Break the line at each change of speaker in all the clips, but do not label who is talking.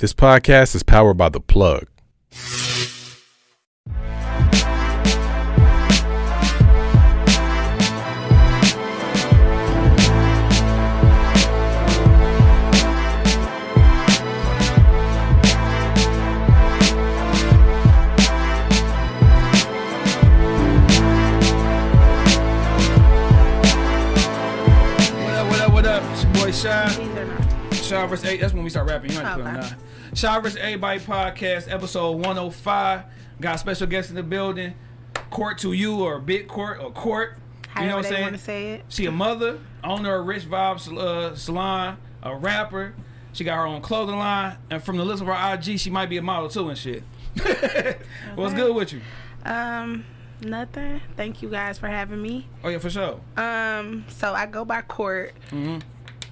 This podcast is powered by The Plug.
What up, what up, what up? It's your boy Shy. Shy verse 8, that's when we start rapping. You know how to put oh, Shad vs. Everybody Podcast, episode 105. Got special guests in the building. Cort to you or Big Cort or Cort.
However
you know what I'm saying?
Say it.
She a mother, owner of Rich Vibes uh, Salon, a rapper. She got her own clothing line. And from the list of her IG, she might be a model too and shit. okay. What's good with you?
Um, nothing. Thank you guys for having me.
Oh yeah, for sure.
Um, so I go by Cort.
Mm-hmm.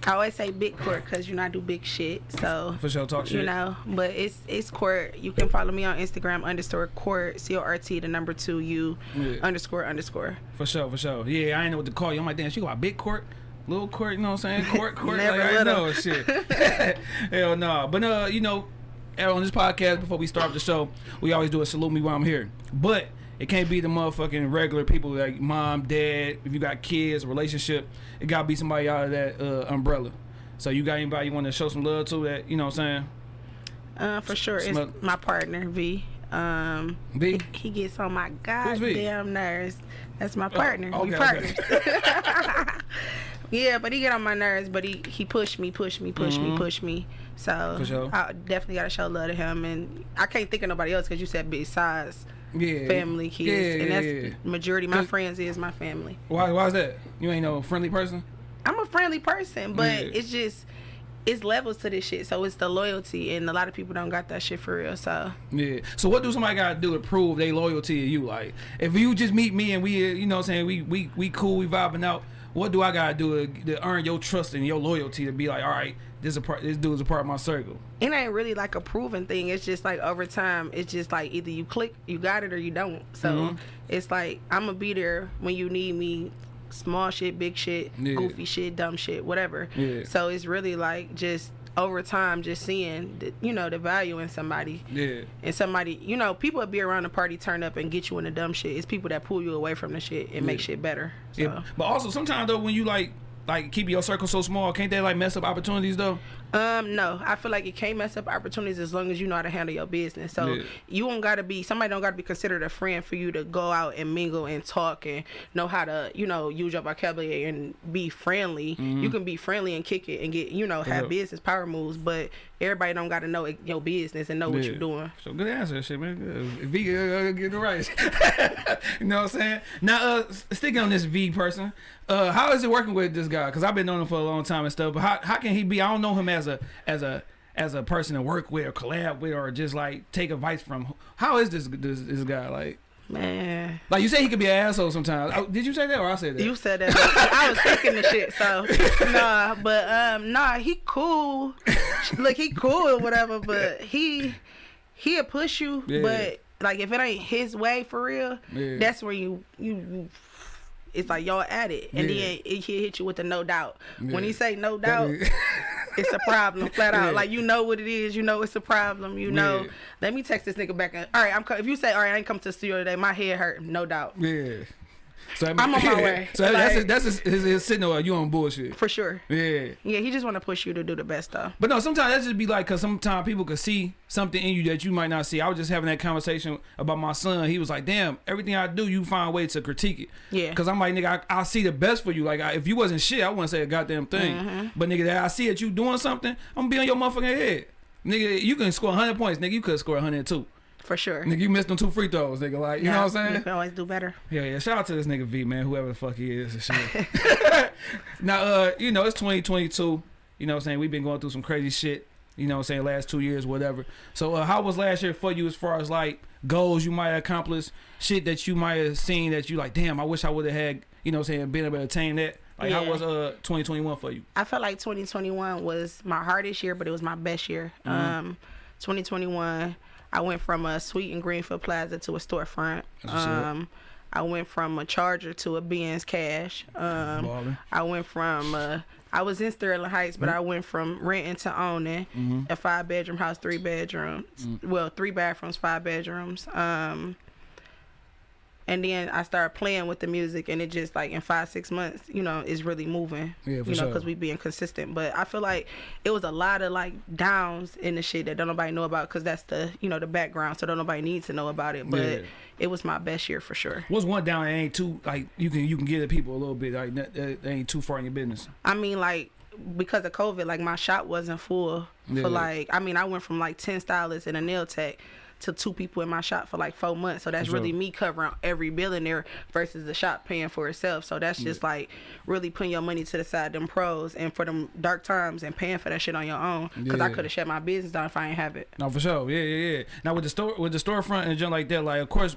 I always say big Cort because you know I do big shit. So
For sure, talk shit.
you know, but it's it's Cort. You can follow me on Instagram underscore Cort c o r t the number two u
Yeah.
underscore underscore.
For sure, for sure. Yeah, I ain't know what to call you. I'm like, damn, she got big Cort, little Cort, you know what I'm saying? Cort, Cort.
Never
like, I know shit. Hell no. But uh, you know, on this podcast before we start the show, we always do a salute me while I'm here. But it can't be the motherfucking regular people like mom, dad. If you got kids, relationship, it gotta be somebody out of that uh, umbrella. So you got anybody you want to show some love to that? You know what I'm saying?
Uh, for sure, it's
Smell-
my partner V. Um,
V.
he gets on my goddamn nerves. That's my partner. we
okay,
partners.
okay.
yeah, but he get on my nerves. But he he pushed me, pushed me, pushed
Mhm.
me, pushed me. So
sure.
I definitely gotta show love to him, and I can't think of nobody else because you said besides
Yeah.
family, kids,
Yeah,
and that's
yeah,
majority. My friends is my family.
Why? Why is that? You ain't no friendly person.
I'm a friendly person, but it's just it's levels to this shit. So it's the loyalty, and a lot of people don't got that shit for real. So
Yeah. So what do somebody gotta do to prove they loyalty to you? Like, if you just meet me and we, uh, you know, what I'm saying we we we cool, we vibing out. What do I gotta do to, to earn your trust and your loyalty to be like, all right, this is a part, this dude is a part of my circle.
it ain't really like a proven thing. It's just like over time, it's just like either you click, you got it, or you don't. So
Mhm.
it's like I'm gonna be there when you need me. Small shit, big shit,
Yeah.
goofy shit, dumb shit, whatever.
Yeah.
So it's really like just over time, just seeing the, you know the value in somebody
Yeah.
and somebody. You know, people that be around the party, turn up and get you in the dumb shit. It's people that pull you away from the shit and make shit better. So.
Yeah. But also sometimes though, when you like like keep your circle so small, can't they like mess up opportunities though?
Um, no, I feel like it can't mess up opportunities as long as you know how to handle your business. So
Yeah.
you don't gotta be somebody don't gotta be considered a friend for you to go out and mingle and talk and know how to you know use your vocabulary and be friendly. You can be friendly and kick it and get you know have
Yeah.
business power moves, but everybody don't gotta know it- your business and know what you're doing.
So good answer, shit, man. Good. V, uh, get the right. you know what I'm saying? Now, uh, sticking on this V person, uh, how is it working with this guy? Because I've been knowing him for a long time and stuff. But how, how can he be? I don't know him as a as a as a person to work with or collab with or just like take advice from. How is this this, this guy like?
Man,
Like you say, he could be an asshole sometimes. Oh, did you say that or I said that?
you said that. I was thinking the shit. So nah, but um, nah, he cool. Look, he cool or whatever, but he he'll push you.
Yeah.
But like if it ain't his way for real,
Yeah.
that's where you you. It's like y'all at it, and
Yeah.
then it, he'll hit you with the no doubt. When he say no doubt, it's a problem, flat out.
Yeah.
Like you know what it is, you know it's a problem. You know.
Yeah.
Let me text this nigga back. And, all right, I'm. If you say, all right, I ain't come to the studio today, my head hurt. No doubt,
yeah. So I
I'm on my way.
So that's his, that's his, his, his signal. You on bullshit.
for sure.
Yeah.
Yeah, he just want to push you to do the best though.
But no, sometimes that just be like, cause sometimes people could see something in you that you might not see. I was just having that conversation about my son. He was like, "Damn, everything I do, you find a way to critique it."
Yeah.
Cause I'm like, nigga, I, I see the best for you. Like, I, if you wasn't shit, I wouldn't say a goddamn thing.
Mm-hmm.
But nigga, that I see that you doing something, I'm gonna be on your motherfucking head. Nigga, you can score 100 points. Nigga, you could score 102.
For sure.
Nigga, you missed them two free throws. Nigga, like, you know what I'm
You
saying?
can always do better.
Yeah, yeah. Shout out to this nigga V, man, whoever the fuck he is and shit. now, uh, you know, it's 2022. You know what I'm saying? We've been going through some crazy shit, you know what I'm saying, last two years, whatever. So, uh, how was last year for you as far as like goals you might have accomplished, shit that you might have seen that you like, damn, I wish I would have had, you know what I'm saying, been able to attain that? Like, how was uh 2021 for you?
I felt like 2021 was my hardest year, but it was my best year.
Mm-hmm.
Um, 2021, I went from a suite and Greenfield Plaza to a storefront.
That's what's up.
Um, I went from a Charger to a Benz Cash. Um. I went from uh, I was in Sterling Heights, but I went from renting to owning
Mm-hmm.
a five bedroom house, three bedrooms.
Mm.
Well, three bathrooms, five bedrooms. Um, and then I started playing with the music, and it just like in five six months, you know, is really moving.
Yeah, for
you know,
sure.
because we being consistent. But I feel like it was a lot of like downs in the shit that don't nobody know about, because that's the you know the background, so don't nobody needs to know about it. But
Yeah.
it was my best year for sure.
What's one down that ain't too like you can you can give the people a little bit like that, that, that ain't too far in your business.
I mean, like because of COVID, like my shop wasn't full
Yeah.
for like. I mean, I went from like ten stylists and a nail tech to two people in my shop for like four months. So that's
sure.
really me covering every bill in there versus the shop paying for itself. So that's just like really putting your money to the side, them pros, and for them dark times and paying for that shit on your own. Because I could have shut my business down if I ain't have it.
No, for sure. Yeah, yeah, yeah. Now with the store with the storefront and junk like that, like of course,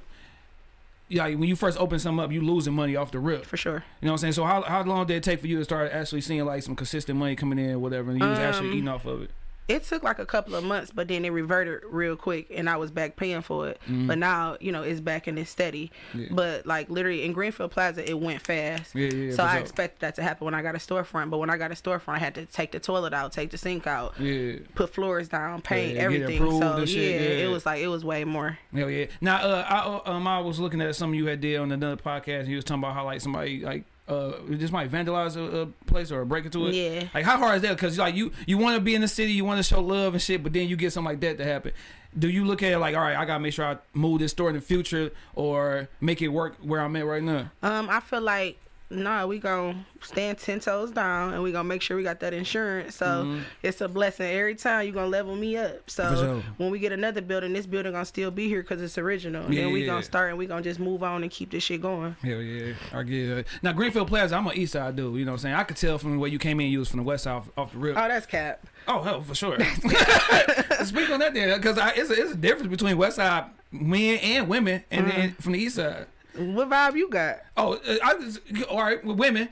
yeah, like, when you first open something up, you losing money off the rip.
For sure.
You know what I'm saying? So how how long did it take for you to start actually seeing like some consistent money coming in, or whatever, and you was actually
Um,
eating off of it?
It took like a couple of months, but then it reverted real quick, and I was back paying for it. But now, you know, it's back and it's steady.
Mm-hmm. Yeah.
But like literally in Greenfield Plaza, it went fast.
Yeah, yeah,
So I
sure.
expected that to happen when I got a storefront. But when I got a storefront, I had to take the toilet out, take the sink out,
Yeah.
put floors down, paint
Yeah,
everything. So
shit, yeah.
it was like it was way more.
Hell yeah. Now, uh, I, uh, um, I was looking at something you had did on another podcast, and you was talking about how like somebody like uh just might vandalize a, a place or break into it.
Yeah.
Like how hard is that? Because like you you want to be in the city, you want to show love and shit, but then you get something like that to happen. Do you look at it like, all right, I gotta make sure I move this store in the future or make it work where I'm at right now?
Um, I feel like no, we gonna stand ten toes down and we gonna make sure we got that insurance. So it's a blessing every time you gonna level me up. So
Mm-hmm. Sure.
when we get another building, this building gonna still be here because it's original. And
Yeah,
then we
yeah.
gonna start and we gonna just move on and keep this shit going.
Hell yeah, I get it. Now Greenfield Plaza, I'm an East Side dude. You know what I'm saying? I could tell from way you came in, you was from the West Side off, off the rip.
Oh, that's cap.
Oh hell, for sure. Speak on that there, because it's a, it's a difference between West Side men and women, and then from the East Side.
What vibe you got?
Oh, uh, I just, all right with women.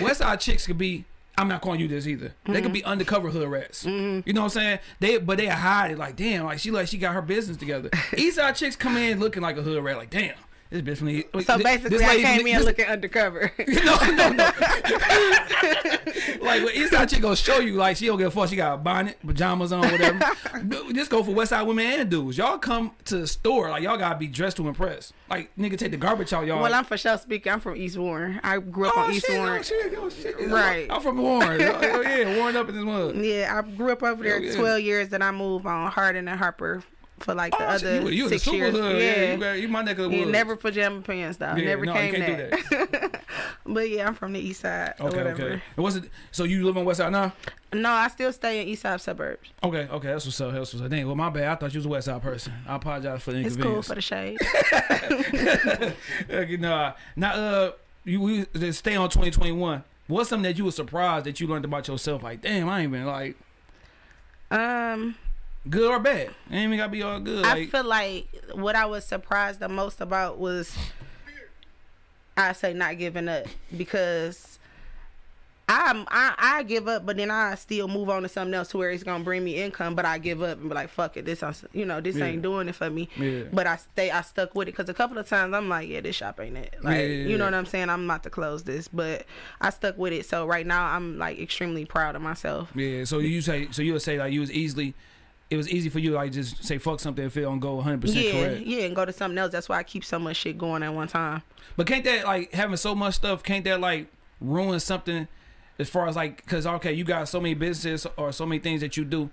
West Side chicks could be. I'm not calling you this either. They could be undercover hood rats. You know what I'm saying? They but they hide it like damn, like she like she got her business together. East Side chicks come in looking like a hood rat, like damn. This bitch the
So basically,
this
I came in
this-
looking undercover.
no, no, no. like, when Eastside chick gonna show you, like, she don't give a fuck. She got a bonnet, pajamas on, whatever. Just go for Westside women and dudes. Y'all come to the store, like, y'all gotta be dressed to impress. Like, nigga, take the garbage out, y'all.
well, I'm for sure speaking. I'm from East Warren. I grew up
oh,
on East
shit,
Warren.
oh, shit, oh, shit.
Right.
I'm from Warren. oh, yeah, Warren up in this mud.
Yeah, I grew up over there
yeah.
12 years. Then I moved on Hardin and Harper for like the
Oh,
other
you, you
six
super
years.
hood. Yeah,
Yeah.
you, got, you my neck of the woods.
never pajama pants though.
Yeah,
never
no,
came
you can't
that.
do that.
but yeah, I'm from the east side.
Okay, okay. And what's it? So you live on west side now?
No, I still stay in east side suburbs.
Okay, okay, that's what's up. That's what's up. Dang, well, my bad. I thought you was a west side person. I apologize for the
It's
inconvenience.
cool for the shade.
Okay, nah. Now, uh, you we just stay on 2021. What's something that you were surprised that you learned about yourself? Like, damn, I ain't been like
um,
good or bad. It ain't even gotta be all good.
I
Like,
feel like what I was surprised the most about was I say not giving up because I'm I, I give up, but then I still move on to something else to where it's gonna bring me income. But I give up and be like, fuck it, this you know this
Yeah.
ain't doing it for me.
Yeah.
But I stay I stuck with it because a couple of times I'm like, yeah, this shop ain't it. Like
Yeah,
you know what I'm saying? I'm about to close this, but I stuck with it. So right now I'm like extremely proud of myself.
yeah. So you say, so you would say like you was easily, it was easy for you like just say fuck something if it don't go 100 percent
Yeah,
correct.
yeah, and go to something else. That's why I keep so much shit going at one time.
But can't that like having so much stuff? Can't that like ruin something? As far as like, cause okay, you got so many businesses or so many things that you do.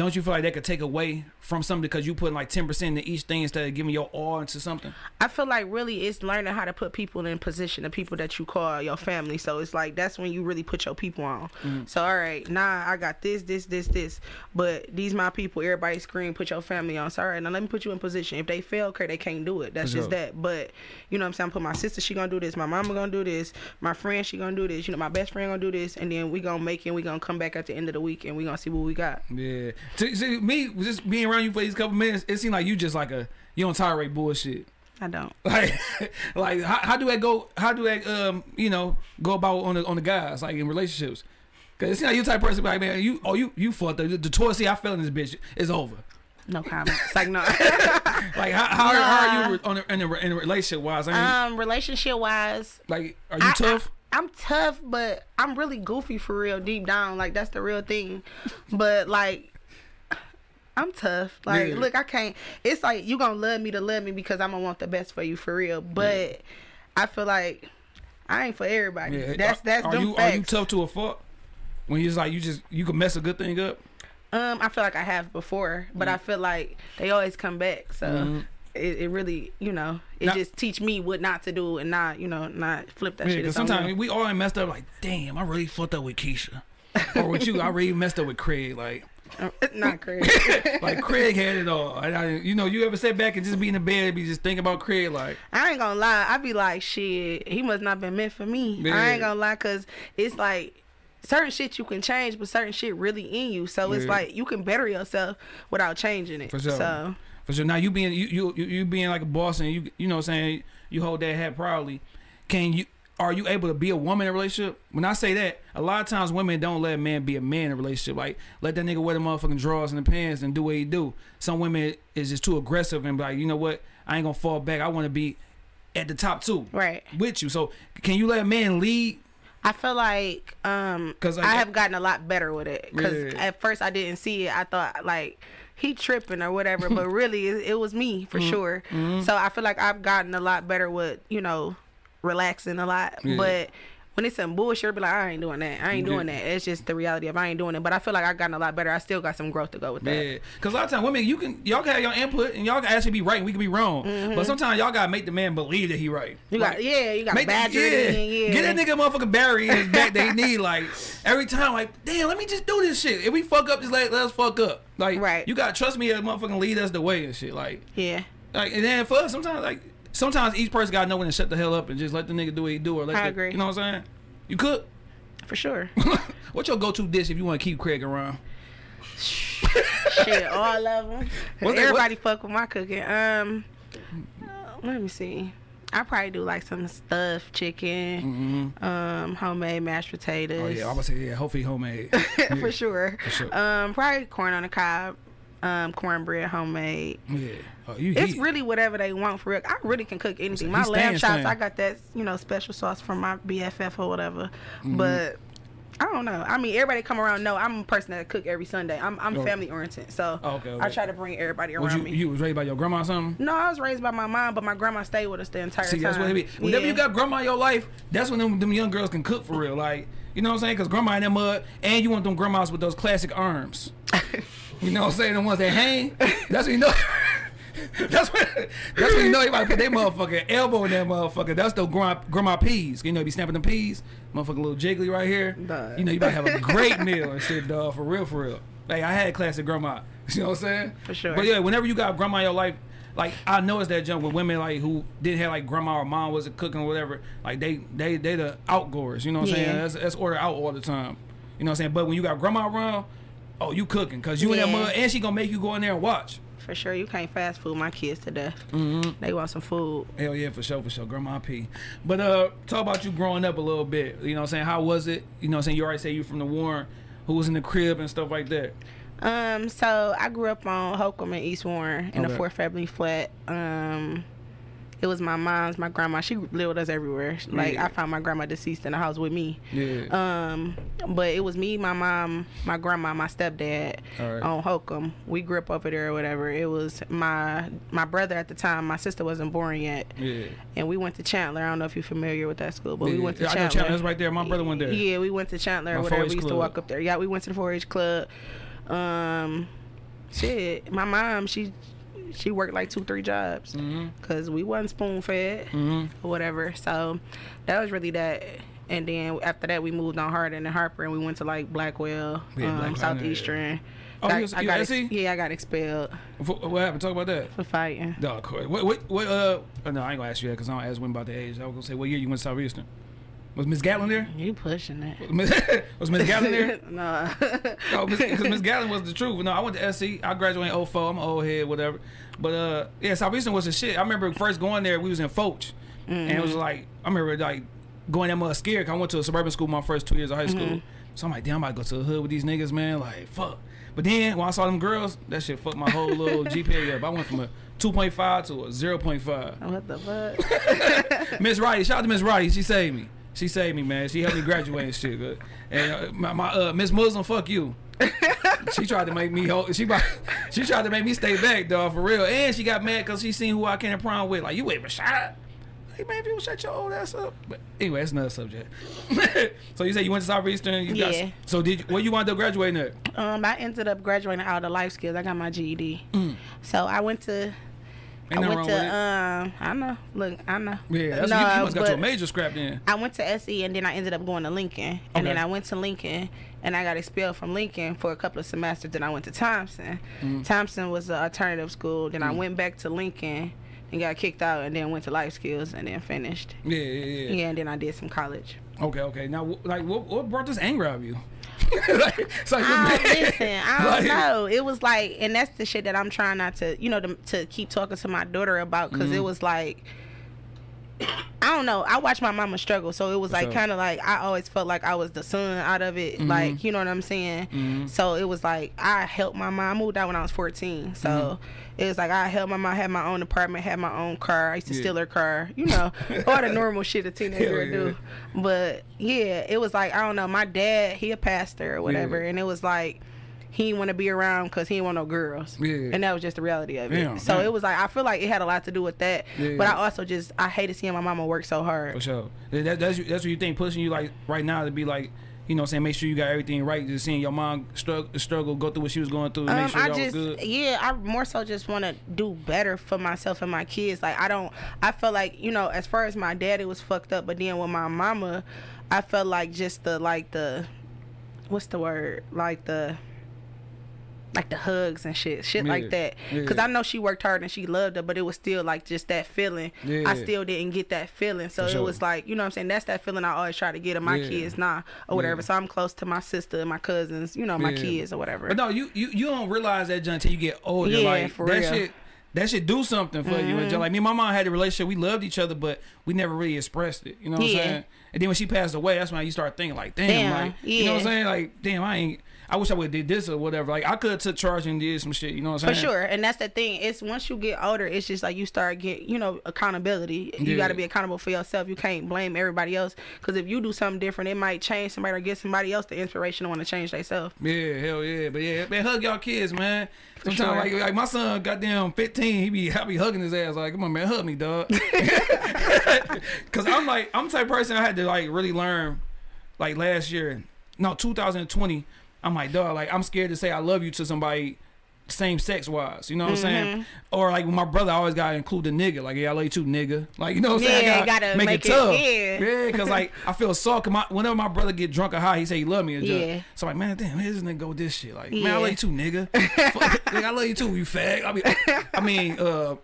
Don't you feel like that could take away from something because you put like ten percent into each thing instead of giving your all into something?
I feel like really it's learning how to put people in position, the people that you call your family. So it's like that's when you really put your people on.
Mm-hmm.
So all right, nah, I got this, this, this, this, but these my people. Everybody scream, put your family on. So all right, now let me put you in position. If they fail, okay, they can't do it. That's
For
just
sure.
that. But you know what I'm saying? Put my sister, she gonna do this. My mama gonna do this. My friend, she gonna do this. You know, my best friend gonna do this, and then we gonna make it. and We gonna come back at the end of the week, and we gonna see what we got.
Yeah. See, see, me just being around you for these couple minutes, it seemed like you just like a you don't tolerate bullshit.
I don't.
Like, like how, how do I go? How do I um you know go about on the on the guys like in relationships? Cause it seems like you type of person like man you oh you you fucked up the, the see I fell in this bitch it's over.
No comment. It's like no.
Like how how, how are you on a, in a, in a relationship wise? I mean,
um, relationship wise,
like are you
I-
tough?
I'm tough, but I'm really goofy for real deep down. Like that's the real thing. But like I'm tough. Like
Yeah.
look, I can't it's like you gonna love me to love me because I'm gonna want the best for you for real. But I feel like I ain't for everybody.
Yeah.
That's that's
are
them
you
facts.
are you tough to a fuck? When you're like you just you can mess a good thing up.
Um, I feel like I have before, but
Mm.
I feel like they always come back. So
Mhm.
it, it really, you know, it
Now-
just teach me what not to do and not, you know, not flip that
Yeah,
shit.
because sometimes we all messed up. Like, damn, I really fucked up with Keisha, or with you. I really messed up with Craig. Like,
not Craig.
like Craig had it all. And I, you know, you ever sit back and just be in the bed and be just thinking about Craig? Like,
I ain't gonna lie. I be like, shit, he must not been meant for me.
Yeah.
I ain't gonna lie, cause it's like certain shit you can change, but certain shit really in you. So it's like you can better yourself without changing it.
For sure.
So
for sure. Now you being you you you, you being like a boss and you you know what I'm saying you hold that hat proudly. Can you? Are you able to be a woman in a relationship? When I say that, a lot of times women don't let a man be a man in a relationship. Like let that nigga wear the motherfucking drawers and the pants and do what he do. Some women is just too aggressive and be like, you know what? I ain't gonna fall back. I want to be at the top too
right.
with you. So can you let a man lead?
I feel like um
'Cause, like,
I have gotten a lot better with it. Cause
Yeah.
at first I didn't see it. I thought like he tripping or whatever, but really it, it was me for
Mm-hmm.
sure. So I feel like I've gotten a lot better with you know relaxing a lot.
Yeah.
But when it's some bullshit, I'll be like, I ain't doing that. I ain't
Yeah.
doing that. It's just the reality of I ain't doing it. But I feel like I've gotten a lot better. I still got some growth to go with that.
Yeah, because a lot of times women, you can y'all can have your input and y'all can actually be right and we can be wrong. Mm-hmm. But sometimes y'all gotta make the man believe that he right.
You
Like,
got yeah, you got
Make
badger
yeah.
it in, yeah.
Get that nigga motherfucking Barry in his back that he need. Like every time, like, damn, let me just do this shit. If we fuck up, just let, let us fuck up. Like,
Right.
you gotta trust me to motherfucking lead us the way and shit. Like,
Yeah.
like, and then for us, sometimes like, sometimes each person gotta know when to shut the hell up and just let the nigga do what he do or let
I
the,
agree.
You know what I'm saying? You cook.
For sure.
What's your go-to dish if you want to keep Craig around?
Shit, all of them.
What
Everybody fuck with my cooking. Um, let me see. I probably do like some stuffed chicken, um, homemade mashed potatoes.
Mm-hmm. Oh yeah, I was say yeah, hopefully homemade.
for sure.
For sure.
Um, probably corn on the cob, um, cornbread homemade.
Yeah. Oh,
It's
heat.
really whatever they want for real. I really can cook anything.
So
My lamb chops. I got that you know special sauce from my BFF or whatever.
Mm-hmm.
But I don't know. I mean, everybody come around. No, I'm a person that cook every Sunday. I'm I'm
Oh.
family oriented, so
Oh, okay,
I try to bring everybody around
you,
me.
you was raised by your grandma or something?
no, I was raised by my mom, but my grandma stayed with us the entire
See,
time.
that's what it be. Whenever
Yeah.
you got grandma in your life, that's when them, them young girls can cook for real. Like, you know what I'm saying? Because grandma in that mud, and you want them grandmas with those classic arms. You know what I'm saying? The ones that hang. That's what you know. that's what That's when you know you about to put that motherfucking elbow in that motherfucker. That's the grandma, grandma peas. You know, be snapping the peas. Motherfucking little jiggly right here.
Dog.
You know, you about to have a great meal and shit, dog. For real, for real. Like I had classic grandma. You know what I'm saying?
For sure.
But yeah, whenever you got grandma in your life, like I noticed that jump with women like who didn't have like grandma or mom wasn't cooking or whatever. Like they they they the outgoers. You know what I'm saying?
Yeah.
That's, that's order out all the time. You know what I'm saying? But when you got grandma around, oh you cooking because you in that
Yeah.
mud and she gonna make you go in there and watch.
For sure, you can't fast food my kids to death.
Mm-hmm.
They want some food.
Hell yeah, for sure, for sure. Grandma P. But uh talk about you growing up a little bit. You know what I'm saying? How was it? You know what I'm saying? You already say you from the Warren, who was in the crib and stuff like that.
Um, so I grew up on Holcomb and East Warren in
Okay.
a four family flat. Um, it was my mom's, my grandma. She lived with us everywhere. Like
Yeah.
I found my grandma deceased in the house with me.
Yeah.
Um, but it was me, my mom, my grandma, my stepdad
Alright.
on Holcomb. We grew up over there or whatever. It was my my brother at the time. My sister wasn't born yet,
yeah.
and we went to Chandler. I don't know if you're familiar with that school, but we went to
I know
Chandler.
That's right there. My brother went there.
Yeah, we went to Chandler or
My
whatever. We used to walk up there. Yeah, we went to the 4-H club. Um, shit, my mom, she she worked like two, three jobs
Mm-hmm.
because we wasn't spoon fed
Mm-hmm.
or whatever. So that was really that. And then after that, we moved on Hardin and Harper, and we went to like Blackwell,
Yeah,
um,
Blackwell,
Southeastern.
Oh,
Got-
you was-
I
you
got
SE?
yeah, I got expelled
What what happened? Talk about that.
for fighting.
No, of course. What, what, what, uh, oh, no, I ain't gonna ask you that because I don't ask women about their age. I was gonna say, what year you went to Southeastern? Was Miss Gatlin there?
You pushing it?
was Miss Gatlin there?
no.
No, because Miss Gatlin was the truth. No, I went to SC. I graduated in 04. I'm an old head, whatever. But uh, yeah, Southeastern was the shit. I remember first going there. We was in Foch, and it was like I remember like going that much scared. 'cause I went to a suburban school my first two years of high school. So I'm like, damn, I about to go to the hood with these niggas, man. Like, fuck. But then when I saw them girls, that shit fucked my whole little GPA up. I went from a 2.5 to a 0.5.
what the fuck?
Miss Roddy, shout out to Miss Roddy. She saved me. She saved me, man. She helped me graduate and shit. Good. And uh, my, my uh, Miss Muslim, fuck you. she tried to make me hold. She she tried to make me stay back, dog, for real. And she got mad because she seen who I came to prom with. Like you ain't a shot. Hey man, if you shut your old ass up. But anyway, that's another subject. so you said you went to Southeastern. You
Yeah.
Got, so did you, where you wound up graduating at?
Um, I ended up graduating out of life skills. I got my GED.
Mm.
So I went to.
Ain't
I went to um I know. Look I know.
Yeah, that's,
no,
you, you must got your major scrapped in.
I went to SE and then I ended up going to Lincoln. And then I went to Lincoln and I got expelled from Lincoln for a couple of semesters. Then I went to Thompson.
Mm.
Thompson was an alternative school. Then I went back to Lincoln and got kicked out and then went to life skills and then finished.
Yeah, yeah, yeah.
yeah and then I did some college.
Okay, okay. Now, like, what, what brought this anger out of you? Like, it's like,
I
man,
listen, I don't
like-
know. It was like, and that's the shit that I'm trying not to, you know, to, to keep talking to my daughter about because
Mm-hmm.
it was like, I don't know. I watched my mama struggle, so it was like kind of like I always felt like I was the son out of it,
Mm-hmm.
like you know what I'm saying.
Mhm.
So it was like I helped my mom. I moved out when I was 14, so
Mm-hmm.
it was like I helped my mom had my own apartment, had my own car. I used to
Yeah.
steal her car, you know, all the normal shit a teenager would
yeah.
do. But yeah, it was like I don't know. My dad, he a pastor or whatever,
Yeah.
and it was like he didn't want to be around because he didn't want no girls.
Yeah.
And that was just the reality of it.
Damn,
so
damn.
it was like I feel like it had a lot to do with that.
Yeah.
But I also just I hated seeing my mama work so hard.
For sure. That, that- that's that's what you think pushing you like right now to be like, you know, what I'm saying make sure you got everything right. Just seeing your mom struggle, struggle, go through what she was going through, and make
Um,
sure
I just
was good.
yeah, I more so just want to do better for myself and my kids. Like I don't, I felt like you know, as far as my daddy was fucked up, but then with my mama, I felt like just the like the, what's the word, like the. Like the hugs and shit, shit
Yeah,
like that. Cause
yeah.
I know she worked hard and she loved it, but it was still like just that feeling.
Yeah.
I still didn't get that feeling, so
For
it was like you know what I'm saying. That's that feeling I always try to get of my
Yeah.
kids now or whatever.
Yeah.
So I'm close to my sister and my cousins, you know, my
Yeah.
kids or whatever.
But no, you you you don't realize that John until you get older.
Yeah,
like
for
that
real. Mm-hmm.
shit. That should do something for you. And like me and my mom had a relationship. We loved each other, but we never really expressed it. You know what
Yeah.
I'm saying? And then when she passed away, that's when you start thinking like, damn,
Damn,
like you know what I'm saying? Like, damn, I ain't. I wish I would have did this or whatever. Like I could have took charge and did some shit. You know what I'm saying?
For sure, and that's the thing. It's once you get older, it's just like you start get you know accountability. You
Yeah.
got to be accountable for yourself. You can't blame everybody else because if you do something different, it might change somebody or get somebody else the inspiration to want to change themselves.
Yeah, hell yeah, but yeah, man, hug y'all kids, man. Sometimes
sure.
like like my son, goddamn fifteen, he be I be hugging his ass like, come on, man, hug me, dog. Cause I'm like I'm the type of person I had to like really learn, like last year, no 2020. I'm like, dog, like I'm scared to say I love you to somebody. Same sex wise, you know what I'm
Mm-hmm.
saying? Or like my brother, I always gotta include the nigga. Like, yeah, I love you too, nigga. Like, you know what I'm saying?
Yeah,
I gotta,
gotta
make,
make
it
it-
tough.
yeah.
yeah, cause like I feel soft. My, whenever my brother get drunk or high, he say he love me.
Yeah.
so like, man, damn, here's this nigga go with this shit. Like, man, I love you too, nigga. Fuck, nigga, I love you too, you fag. I mean, I mean, uh,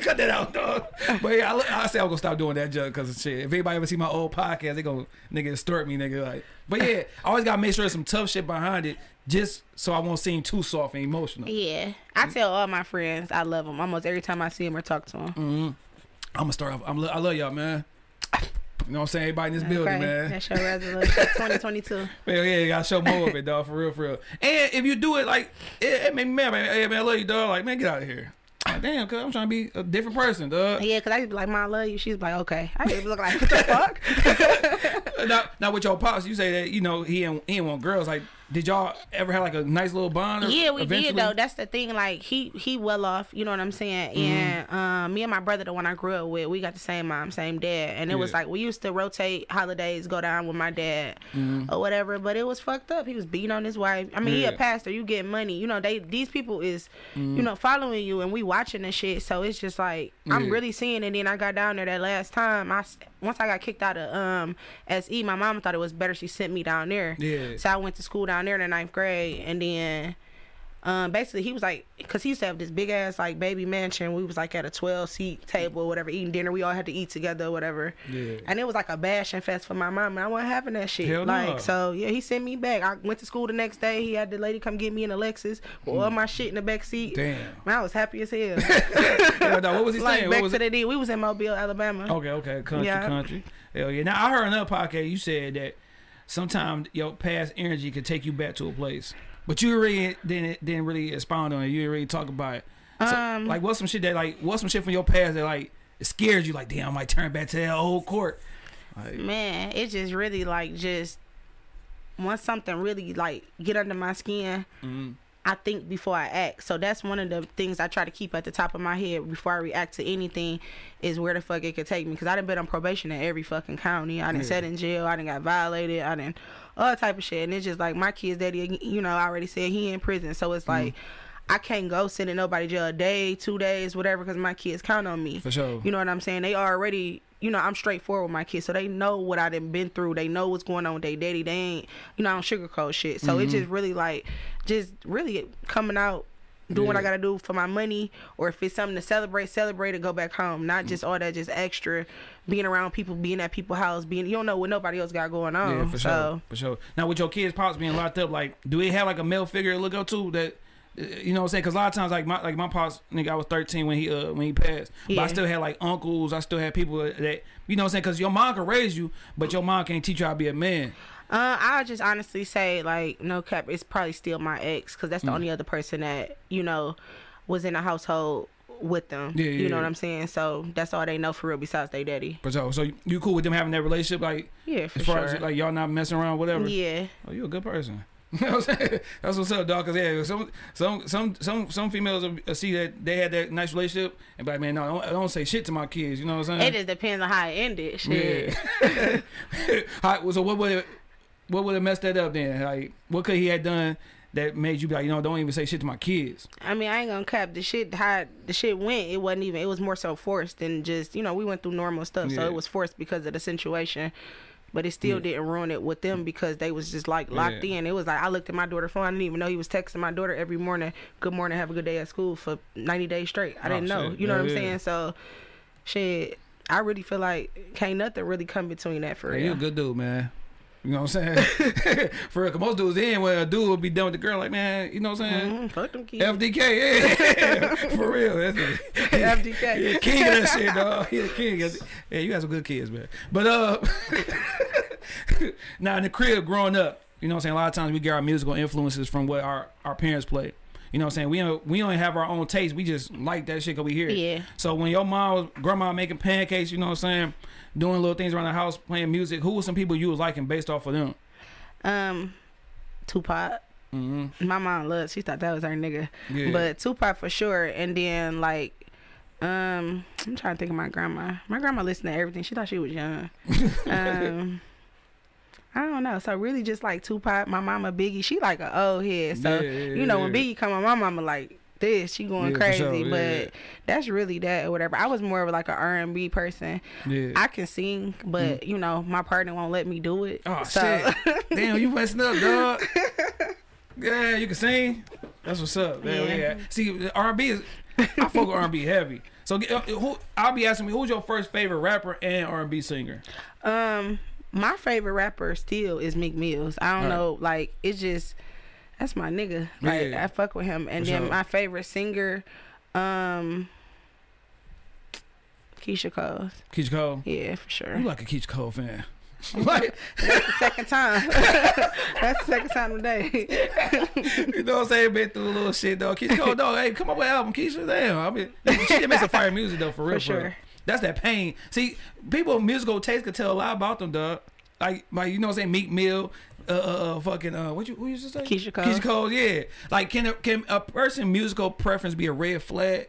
cut that out, dog. But yeah, I, I say I'm gonna stop doing that, junk, cause of shit. If anybody ever see my old podcast, they gonna nigga distort me, nigga. Like, but yeah, I always gotta make sure there's some tough shit behind it, just so I won't seem too soft and emotional.
Yeah, I tell all my friends I love them almost every time I see them or talk to them. Mm-hmm.
I'm gonna start off. I'm, I love y'all, man. You know what I'm saying? Everybody in this building, man.
That's your resolution. 2022.
Hell yeah, you gotta show more of it, dog. For real, for real. And if you do it, like, it, it make me mad, man. Hey, man, I love you, dog. Like, man, get out of here. Damn, cause I'm trying to be a different person, dog.
Yeah, cause I used to be like, "Mom, I love you." She's like, "Okay." I used to look like, "What the fuck?"
now, now with your pops, you say that you know he ain't, he ain't want girls. Like, did y'all ever have like a nice little bond? Or
Yeah, we
eventually?
did though. That's the thing. Like he he well off. You know what I'm saying?
Mm-hmm.
And um, me and my brother, the one I grew up with, we got the same mom, same dad, and it was like we used to rotate holidays, go down with my dad or whatever. But it was fucked up. He was beating on his wife. I mean, he
Mm-hmm.
A pastor. You get money. You know they these people is you know following you, and we watching this shit. So it's just like I'm
Yeah.
really seeing it. And Then I got down there that last time. I once I got kicked out of um SE, my mom thought it was better. She sent me down there.
Yeah.
So I went to school down there in the ninth grade, and then um, basically he was like, cause he used to have this big ass like baby mansion. We was like at a twelve seat table, or whatever, eating dinner. We all had to eat together, or whatever.
Yeah.
And it was like a bashing fest for my mom. And I wasn't having that shit.
Hell
like
no.
so, yeah. He sent me back. I went to school the next day. He had the lady come get me in a Lexus with all my shit in the back seat.
Mm. Damn.
Man, I was happy as hell.
Yeah, dog, what was he
like
saying?
back
What was
to
it?
The D. We was in Mobile, Alabama.
Okay, okay, country,
Yeah.
country. Hell yeah. Now I heard another podcast. You said that sometimes your past energy could take you back to a place, but you really didn't didn't really expound on it. You didn't really talk about it. So,
Um,
like, what's some shit that like what's some shit from your past that like it scared you? Like, damn, I might turn back to that old Cort. Like,
Man, it just really like just once something really like get under my skin,
mhm.
I think before I act. So that's one of the things I try to keep at the top of my head before I react to anything is where the fuck it could take me. Cause I done been on probation in every fucking county. I done
Yeah.
sat in jail. I done got violated. I done all type of shit. And it's just like my kid's daddy, you know, I already said he in prison. So it's like I can't go sit in nobody jail a day, two days, whatever, because my kids count on me.
for sure.
You know what I'm saying? They already, you know, I'm straightforward with my kids, so they know what I done been through. They know what's going on with their daddy. They ain't, you know, I don't sugarcoat shit. So
Mm-hmm.
it's just really like, just really coming out, doing what I gotta do for my money, or if it's something to celebrate, celebrate and go back home. Not just all that, just extra, being around people, being at people's house, being you don't know what nobody else got going on.
Yeah, for sure. For sure. Now, with your kids' pops being locked up, like, do they have like a male figure to look up to that? uh, You know what I'm saying? Because a lot of times, like my like my pops, nigga, I was 13 when he uh when he passed, but I still had like uncles. I still had people that you know what I'm saying? Because your mom can raise you, but your mom can't teach you how to be a man.
Uh, I'll just honestly say, like, no cap, it's probably still my ex, because
Mm.
that's the only other person that, you know, was in the household with them.
Yeah, yeah,
you know
yeah.
what I'm saying? So that's all they know for real besides their daddy.
But so, So you- cool with them having that relationship, like
Yeah, for
as far
sure.
as like y'all not messing around, whatever.
yeah.
Oh, you a good person. You know what I'm saying? That's what's up, dog. Cause yeah, some some some some some females uh, see that they had that nice relationship and be like, man, no, don't, don't say shit to my kids. You know what I'm saying?
It just depends on how it ended. Shit.
Yeah. How- so what would it, what would have messed that up then? Like, what could he have done that made you be like, you know, don't even say shit to my kids?
I mean, I ain't gonna cap the shit. How the shit went, it wasn't even. It was more so forced than just you know we went through normal stuff. So it was forced because of the situation. But it still
Yeah.
didn't ruin it with them because they was just like locked
Yeah.
in. It was like I looked at my daughter's phone. I didn't even know he was texting my daughter every morning. Good morning, have a good day at school for ninety days straight. I
Oh,
didn't know.
shit.
You know
Yeah,
what I'm
yeah.
saying? So, shit. I really feel like can't nothing really come between that for
Hey, you a good dude, man. You know what I'm saying? For real, 'cause most dudes in when a dude would be done with the girl, like, man, you know what I'm saying?
Mhm, Fuck them kids.
FDK, yeah, for real. That's it.
FDK.
Yeah, king of that shit, dog. He the king. of. Yeah, you got some good kids, man. But uh, now in the crib, growing up, you know what I'm saying. A lot of times we get our musical influences from what our our parents play. You know what I'm saying? We don't we don't have our own taste. We just like that shit because we hear it.
Yeah.
So when your mom, grandma making pancakes, you know what I'm saying, doing little things around the house, playing music. Who were some people you was liking based off of them?
Um, Tupac.
Mm -hmm.
My mom loved. She thought that was her nigga.
Yeah.
But Tupac for sure. And then like, um, I'm trying to think of my grandma. My grandma listened to everything. She thought she was young. um. I don't know. So really, just like Tupac, my mama Biggie, she like an old head. So
Yeah, yeah,
you know when. Biggie come on, my mama like this, she going
Yeah,
crazy.
sure, yeah.
But that's really that or whatever. I was more of like an R and B person.
yeah.
I can sing, but you know my partner won't let me do it.
Oh
so,
shit! Damn, you messing up, dog. Yeah, you can sing. That's what's up. Hell yeah.
Yeah.
See, R and B is. I fuck with R and B heavy. So uh, who? I'll be asking me who's your first favorite rapper and R and B singer.
Um, my favorite rapper still is Meek Mills. I don't
Right.
know, like it's just that's my nigga. Like
Yeah.
I fuck with him. And
For
then
sure.
my favorite singer, um, Keyshia Cole.
Keyshia Cole.
Yeah, for sure.
You like a Keyshia Cole fan? like,
That's the second time. that's the second time today.
you know what I'm saying? Been through a little shit though. Keyshia Cole, dog. Hey, come up with an album, Keyshia. Damn, I mean, she did make some fire music though, for real.
For sure.
real. That's that pain. See, people musical taste could tell a lot about them, dog. Like, like you know what I'm saying? Meek Mill, uh, uh, uh fucking, uh, what you, who you just say?
Keyshia Cole.
Keyshia Cole, yeah. Like, can a, can a person musical preference be a red flag?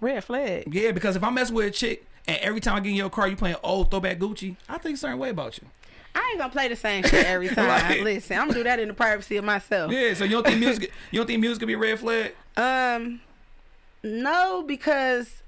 Red flag.
Yeah, because if I'm messing with a chick and every time I get in your car you playing old throwback Gucci, I think a certain way about you.
I ain't gonna play the same shit every time.
Like-
Listen, I'm gonna do that in the privacy of myself.
Yeah, so you don't think music, you don't think music could be a red flag?
Um, no, because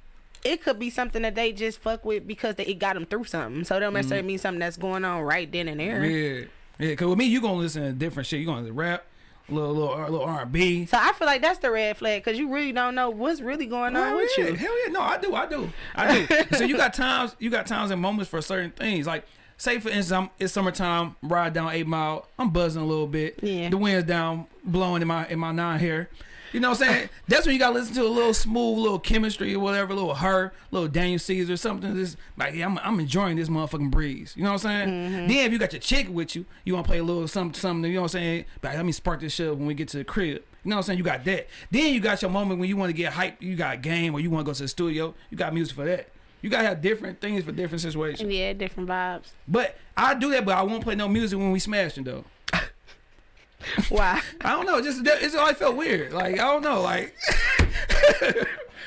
it could be something that they just fuck with because they, it got them through something. So it don't necessarily mm-hmm. mean something that's going on right then and there.
Yeah, yeah. Cause with me, you gonna listen to different shit. You gonna to rap, little little uh, little R and B.
So I feel like that's the red flag because you really don't know what's really going on with
yeah.
you.
Hell yeah, no, I do, I do, I do. so you got times, you got times and moments for certain things. Like, say for instance, I'm, it's summertime, ride down Eight Mile, I'm buzzing a little bit.
Yeah.
The wind's down, blowing in my in my nine hair. You know what I'm saying? That's when you gotta listen to a little smooth, little chemistry or whatever, little her, little Daniel Caesar, or something. Just like yeah, I'm, I'm enjoying this motherfucking breeze. You know what I'm saying?
Mm-hmm.
Then if you got your chick with you, you wanna play a little something, something. You know what I'm saying? But let me spark this shit when we get to the crib. You know what I'm saying? You got that. Then you got your moment when you want to get hype. You got a game or you want to go to the studio. You got music for that. You gotta have different things for different situations.
Yeah, different vibes.
But I do that, but I won't play no music when we smashing though.
Why?
I don't know. Just it's all I felt weird. Like I don't know. Like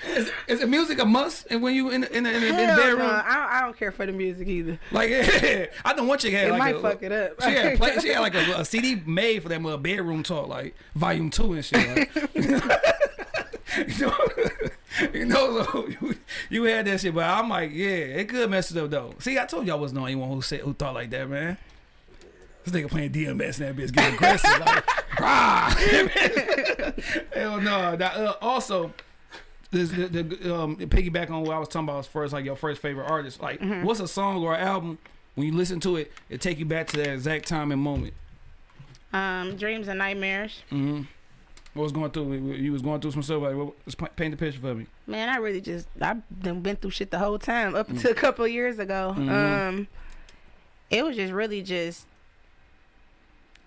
is, is the music a must? And when you in the, in the, in in the bedroom,
no, I, I don't care for the music either.
like I don't want you to have
It
like
might
a,
fuck it up.
She had, play, she had like a, a CD made for that mother bedroom talk, like volume two and shit. Like. you know, you know so you, you had that shit, but I'm like, yeah, it could mess it up though. See, I told you I wasn't the only one who said who thought like that, man. This nigga playing DMX and that bitch getting aggressive, like, rah. Hell no. That, uh, also, this, the, the, um, piggyback on what I was talking about as far as like your first favorite artist. Like,
Mm-hmm.
what's a song or album when you listen to it, it take you back to that exact time and moment.
Um, dreams and nightmares.
Mm-hmm. What was going through? You was going through some stuff. Like, what, just paint the picture for me.
Man, I really just I've been through shit the whole time up until a couple of years ago.
Mhm.
Um, it was just really just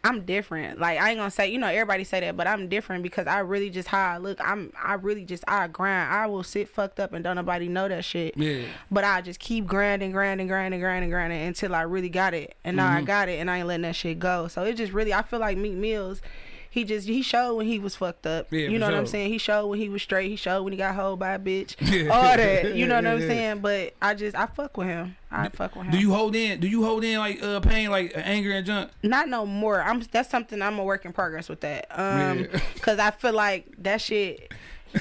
I'm different. Like I ain't gonna say you know everybody say that, but I'm different because I really just how I look. I'm I really just I grind. I will sit fucked up and don't nobody know that shit.
Yeah.
But I just keep grinding, grinding, grinding, grinding, grinding until I really got it. And now I
Mhm.
got it, and I ain't letting that shit go. So it just really, I feel like Meek Mills. He just he showed when he was fucked up.
Yeah,
you know what I'm saying? He showed when he was straight. He showed when he got hold by a bitch. All that. You know what I'm saying? But I just I fuck with him. I fuck with him.
Do you hold in? Do you hold in like uh, pain, like anger and junk?
Not no more. I'm that's something I'm a work in progress with that. Um,
Yeah.
cause I feel like that shit.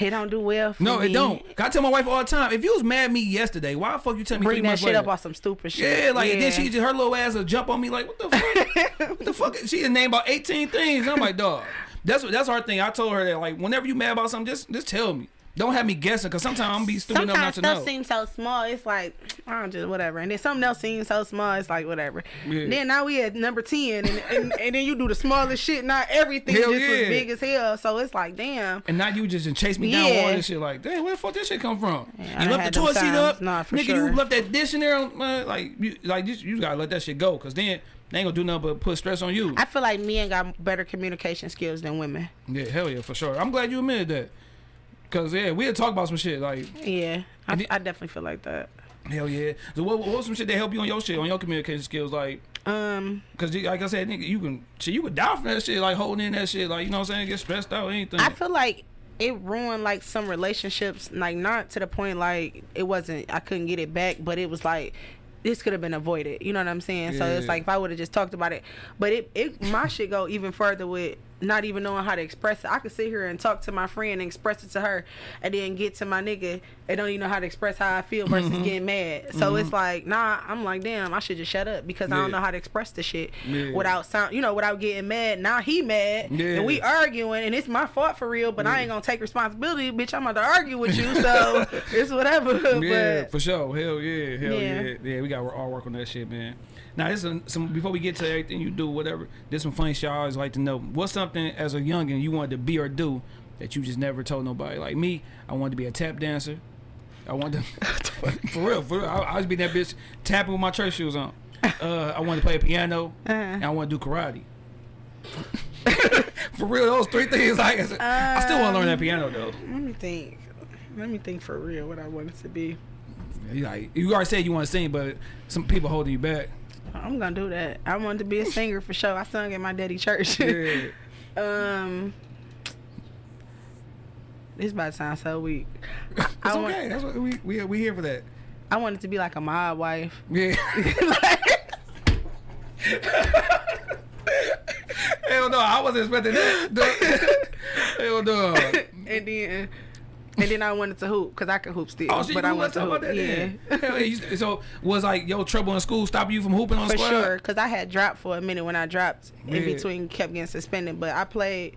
It don't do well for
No,
me.
it don't. I tell my wife all the time. If you was mad at me yesterday, why the fuck you tell me
Bring that shit
later?
up on some stupid shit.
Yeah, like and then she just her little ass will jump on me like, what the fuck? what the fuck? She done named about eighteen things. I'm like, dog. That's what that's our thing. I told her that like whenever you mad about something, just just tell me. Don't have me guessing because sometimes I'm be stupid enough not
Sometimes
to
stuff
know.
seems so small. It's like I don't just whatever, and then something else seems so small. It's like whatever.
Yeah.
Then now we at number ten, and, and and then you do the smallest shit. Not everything
Hell
just
yeah.
was big as hell. So it's like damn.
and now you just chase me down with all this shit. Like, damn, where the fuck this shit come from?
Yeah,
you
done
left the toilet seat up,
Nah, for
nigga.
sure.
You left that dish in there, like, you, like you, you gotta let that shit go, cause then they ain't gonna do nothing but put stress on you.
I feel like men got better communication skills than women.
yeah, hell yeah, for sure. I'm glad you admitted that, cause yeah, we had talked about some shit like.
Yeah, I,
it-
I definitely feel like that.
Hell yeah. So what, what was some shit that help you on your shit, on your communication skills? Like,
Um,
cause like I said, nigga, you can shit, you can die from that shit, like holding in that shit, like you know what I'm saying, get stressed out, or anything.
I feel like it ruined like some relationships, like not to the point like it wasn't I couldn't get it back, but it was like this could have been avoided. You know what I'm saying? Yeah. So it's like if I would have just talked about it, but it it my shit go even further with not even knowing how to express it. I could sit here and talk to my friend and express it to her, and then get to my nigga and don't even know how to express how I feel versus
Mm-hmm.
getting mad. So it's like nah, I'm like damn, I should just shut up because I don't know how to express the shit
Yeah.
without sound, you know, without getting mad. Now he mad,
Yeah.
and we arguing, and it's my fault for real. But I ain't gonna take responsibility, bitch. I'm about to argue with you, so it's whatever.
Yeah,
but
for sure. Hell yeah, hell yeah,
Yeah.
yeah. we got all work on that shit, man. Now, this is some before we get to everything you do, whatever. There's some funny shit I always like to know. What's something as a youngin you wanted to be or do that you just never told nobody? Like me, I wanted to be a tap dancer. I wanted to, for real, for real. I, I was be that bitch tapping with my church shoes on. Uh, I wanted to play a piano, and I want to do karate. for real, those three things. Like, I still want to learn that piano though.
let me think. Let me think for real what I wanted to be.
You Like you already said you want to sing, but some people holding you back.
I'm gonna do that. I wanted to be a singer for sure. I sung at my daddy church.
Yeah.
um, this about to sound so weak.
It's
I, want,
okay. That's what we we we here for that.
I wanted to be like a mob wife.
Yeah. Hell no, I wasn't expecting that. Hell no.
and then and then I wanted to hoop because I could hoop still.
Oh, shit,
but I
want
wanted
to
hoop.
about that?
yeah.
then? Yeah, so was like your trouble in school stop you from hooping on
For
squad?
sure, because I had dropped for a minute when I dropped in between, kept getting suspended. But I played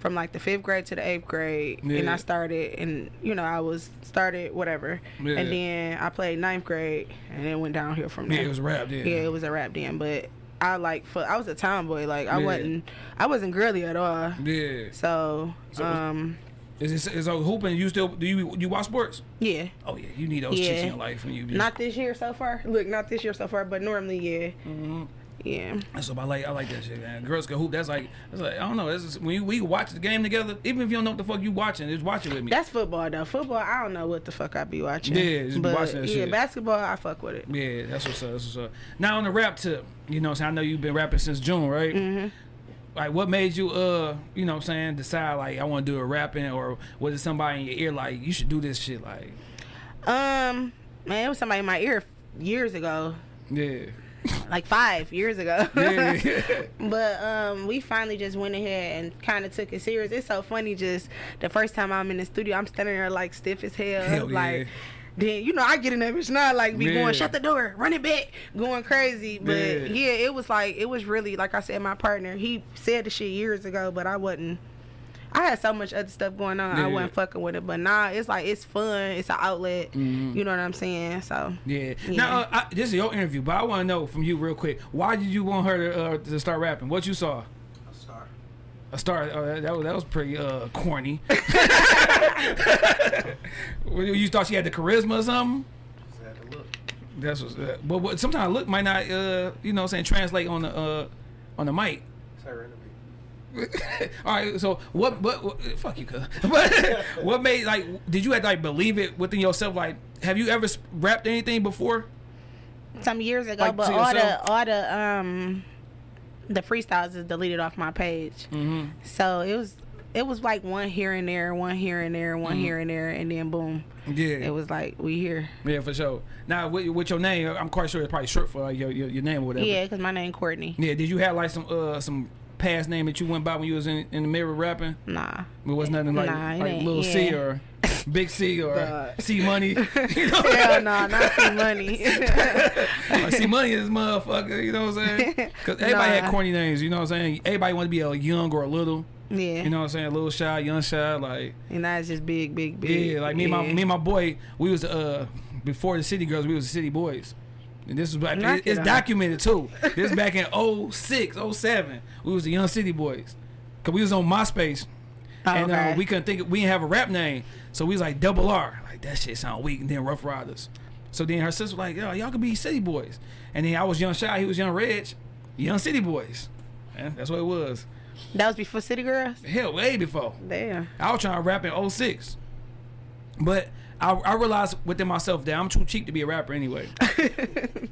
from like the fifth grade to the eighth grade, and I started, and you know, I was started whatever,
Yeah.
and then I played ninth grade, and then went downhill from
Yeah,
there.
it was rap. Yeah.
yeah, it was a rap then, but I like for I was a tomboy, like I
Yeah.
wasn't, I wasn't girly at all.
Yeah.
So,
So-
um,
Is it is so hooping? You still do you you watch sports?
yeah,
Oh yeah, you need those chicks in your life when you.
not this year so far. Look, not this year so far, but normally, yeah.
hmm
Yeah.
That's what I like. I like that shit, man. Girls can hoop. That's like, that's like I don't know. This is when you, we watch the game together. Even if you don't know what the fuck you watching, just watch it with me.
That's football though. Football, I don't know what the fuck I be watching.
Yeah, just be
but
watching that
yeah,
shit.
basketball, I fuck with it.
yeah, that's what's up. That's what's up. Now on the rap tip, you know, saying I know you've been rapping since June, right?
hmm
Like, what made you, uh, you know, what I'm saying decide like I want to do a rapping, or was it somebody in your ear like you should do this shit? Like,
Um, man, it was somebody in my ear years ago,
yeah,
like five years ago.
yeah,
But um, we finally just went ahead and kind of took it serious. It's so funny. Just the first time I'm in the studio, I'm standing there like stiff as hell.
Hell
like,
yeah.
Then you know I get in that bitch now, like be
Yeah.
going shut the door, run it back, going crazy. But
Yeah.
yeah. it was like it was really like I said, my partner he said the shit years ago, but I wasn't. I had so much other stuff going on.
Yeah.
I wasn't fucking with it. But now it's like it's fun. It's an outlet.
Mhm.
You know what I'm saying? So
yeah.
Yeah.
Now, uh, I, this is your interview, but I want to know from you real quick. Why did you want her to, uh, to start rapping? What you saw?
A star.
A. Oh, that, that was that was pretty uh corny. you thought she had the charisma or something?
Just had to look.
That's what. Uh, but what, sometimes look might not, uh, you know, what I'm saying translate on the uh, on the mic.
It's her interview.
All right. So what? What? what fuck you, cuz. But what made like? Did you have to like believe it within yourself? Like, have you ever s- rapped anything before?
some years ago,
Like,
but
to
all
yourself?
the all the um the freestyles is deleted off my page.
Mm-hmm.
So it was it was like one here and there, one here and there, one
Mhm.
here and there, and then boom,
Yeah.
it was like we here.
yeah, for sure. Now, with, with your name, I'm quite sure it's probably short for like, your, your your name or whatever.
Yeah, because my name Courtney.
Yeah. Did you have like some uh some past name that you went by when you was in, in the mirror rapping?
Nah,
It was nothing like
Nah,
like little C or Big C or. C Money. You know?
hell no, not see money.
See, money is motherfucker. You know what I'm saying? Because everybody had corny names. You know what I'm saying? Everybody wanted to be a young or a little.
yeah,
You know what I'm saying? A little shy, young shy. Like
and now it's just big, big, big.
yeah, like me and my me and my boy. We was uh before the city girls. We was the city boys. And this was back, it- it's
it
documented too. This back in 06, 07. We was the young city boys. Cause we was on MySpace.
Oh,
and
okay.
uh, we couldn't think we didn't have a rap name, so we was like double R, like that shit sound weak, and then Rough Riders. So then her sister was like, yo, y'all could be City Boys, and then I was Young Shy, he was Young Reg, Young City Boys. Yeah, that's what it was.
that was before City Girls.
Hell, way before.
Damn.
I was trying to rap in 06. but I, I realized within myself that I'm too cheap to be a rapper anyway.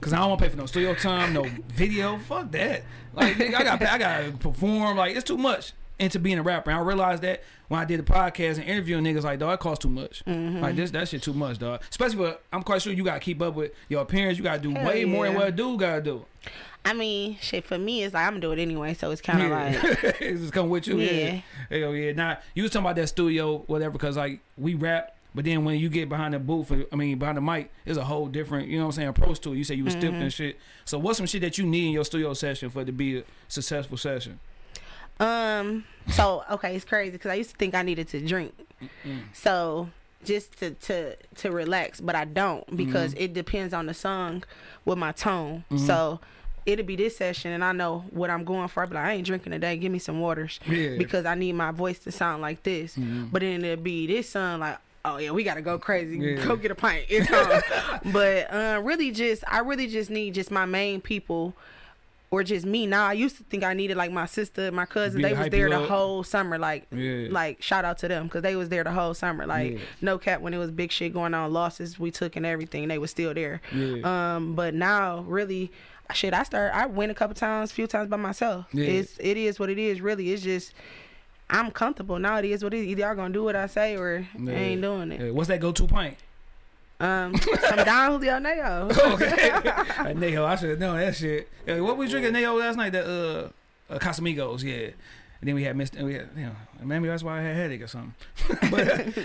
Cause I don't want to pay for no studio time, no video. Fuck that. Like nigga, I got I got to perform. Like it's too much into being a rapper. And I realized that when I did the podcast and interviewing niggas, like dog, it costs too much.
Mm-hmm.
Like this, that shit too much, dog. Especially for I'm quite sure you got to keep up with your appearance. You got to do
Hell
way more than
yeah.
what a dude got to do.
I mean, shit for me, it's like I'm gonna do it anyway, so it's kind of like
it's just come with you. Yeah.
Yeah.
Hell yeah. Now you was talking about that studio, whatever, because like we rap, but then when you get behind the booth, I mean behind the mic, there's a whole different, you know what I'm saying, approach to it. You say you was stiff
Mm-hmm.
and shit. So what's some shit that you need in your studio session for it to be a successful session?
Um. So okay, it's crazy because I used to think I needed to drink, so just to to to relax, but I don't because
Mm-hmm.
it depends on the song with my tone. So it'll be this session, and I know what I'm going for. But like, I ain't drinking today. Give me some waters
Yeah.
because I need my voice to sound like this.
Mm-hmm.
But then it'll be this song like. Oh yeah, we gotta go crazy.
Yeah.
Go get a pint. It's on. but uh, really, just I really just need just my main people or just me now. I used to think I needed like my sister, my cousin.
Be
They was there the
up.
whole summer. Like,
Yeah.
like shout out to them because they was there the whole summer. Like,
Yeah.
no cap when it was big shit going on, losses we took and everything. They was still there. Um, but now really, shit. I start. I went a couple times, few times by myself. It's it is what it is. Really, it's just. I'm comfortable now. It is what it is. Either y'all gonna do what I say or I ain't doing it.
Yeah. What's that go to pint?
Um, some Don Julio Nayo.
okay. uh, Neo, I should have known that shit. Yeah, what we drinking Neo last night? The uh, uh Casamigos, yeah. And then we had missed. And we had, you know, maybe that's why I had a headache or something. but uh,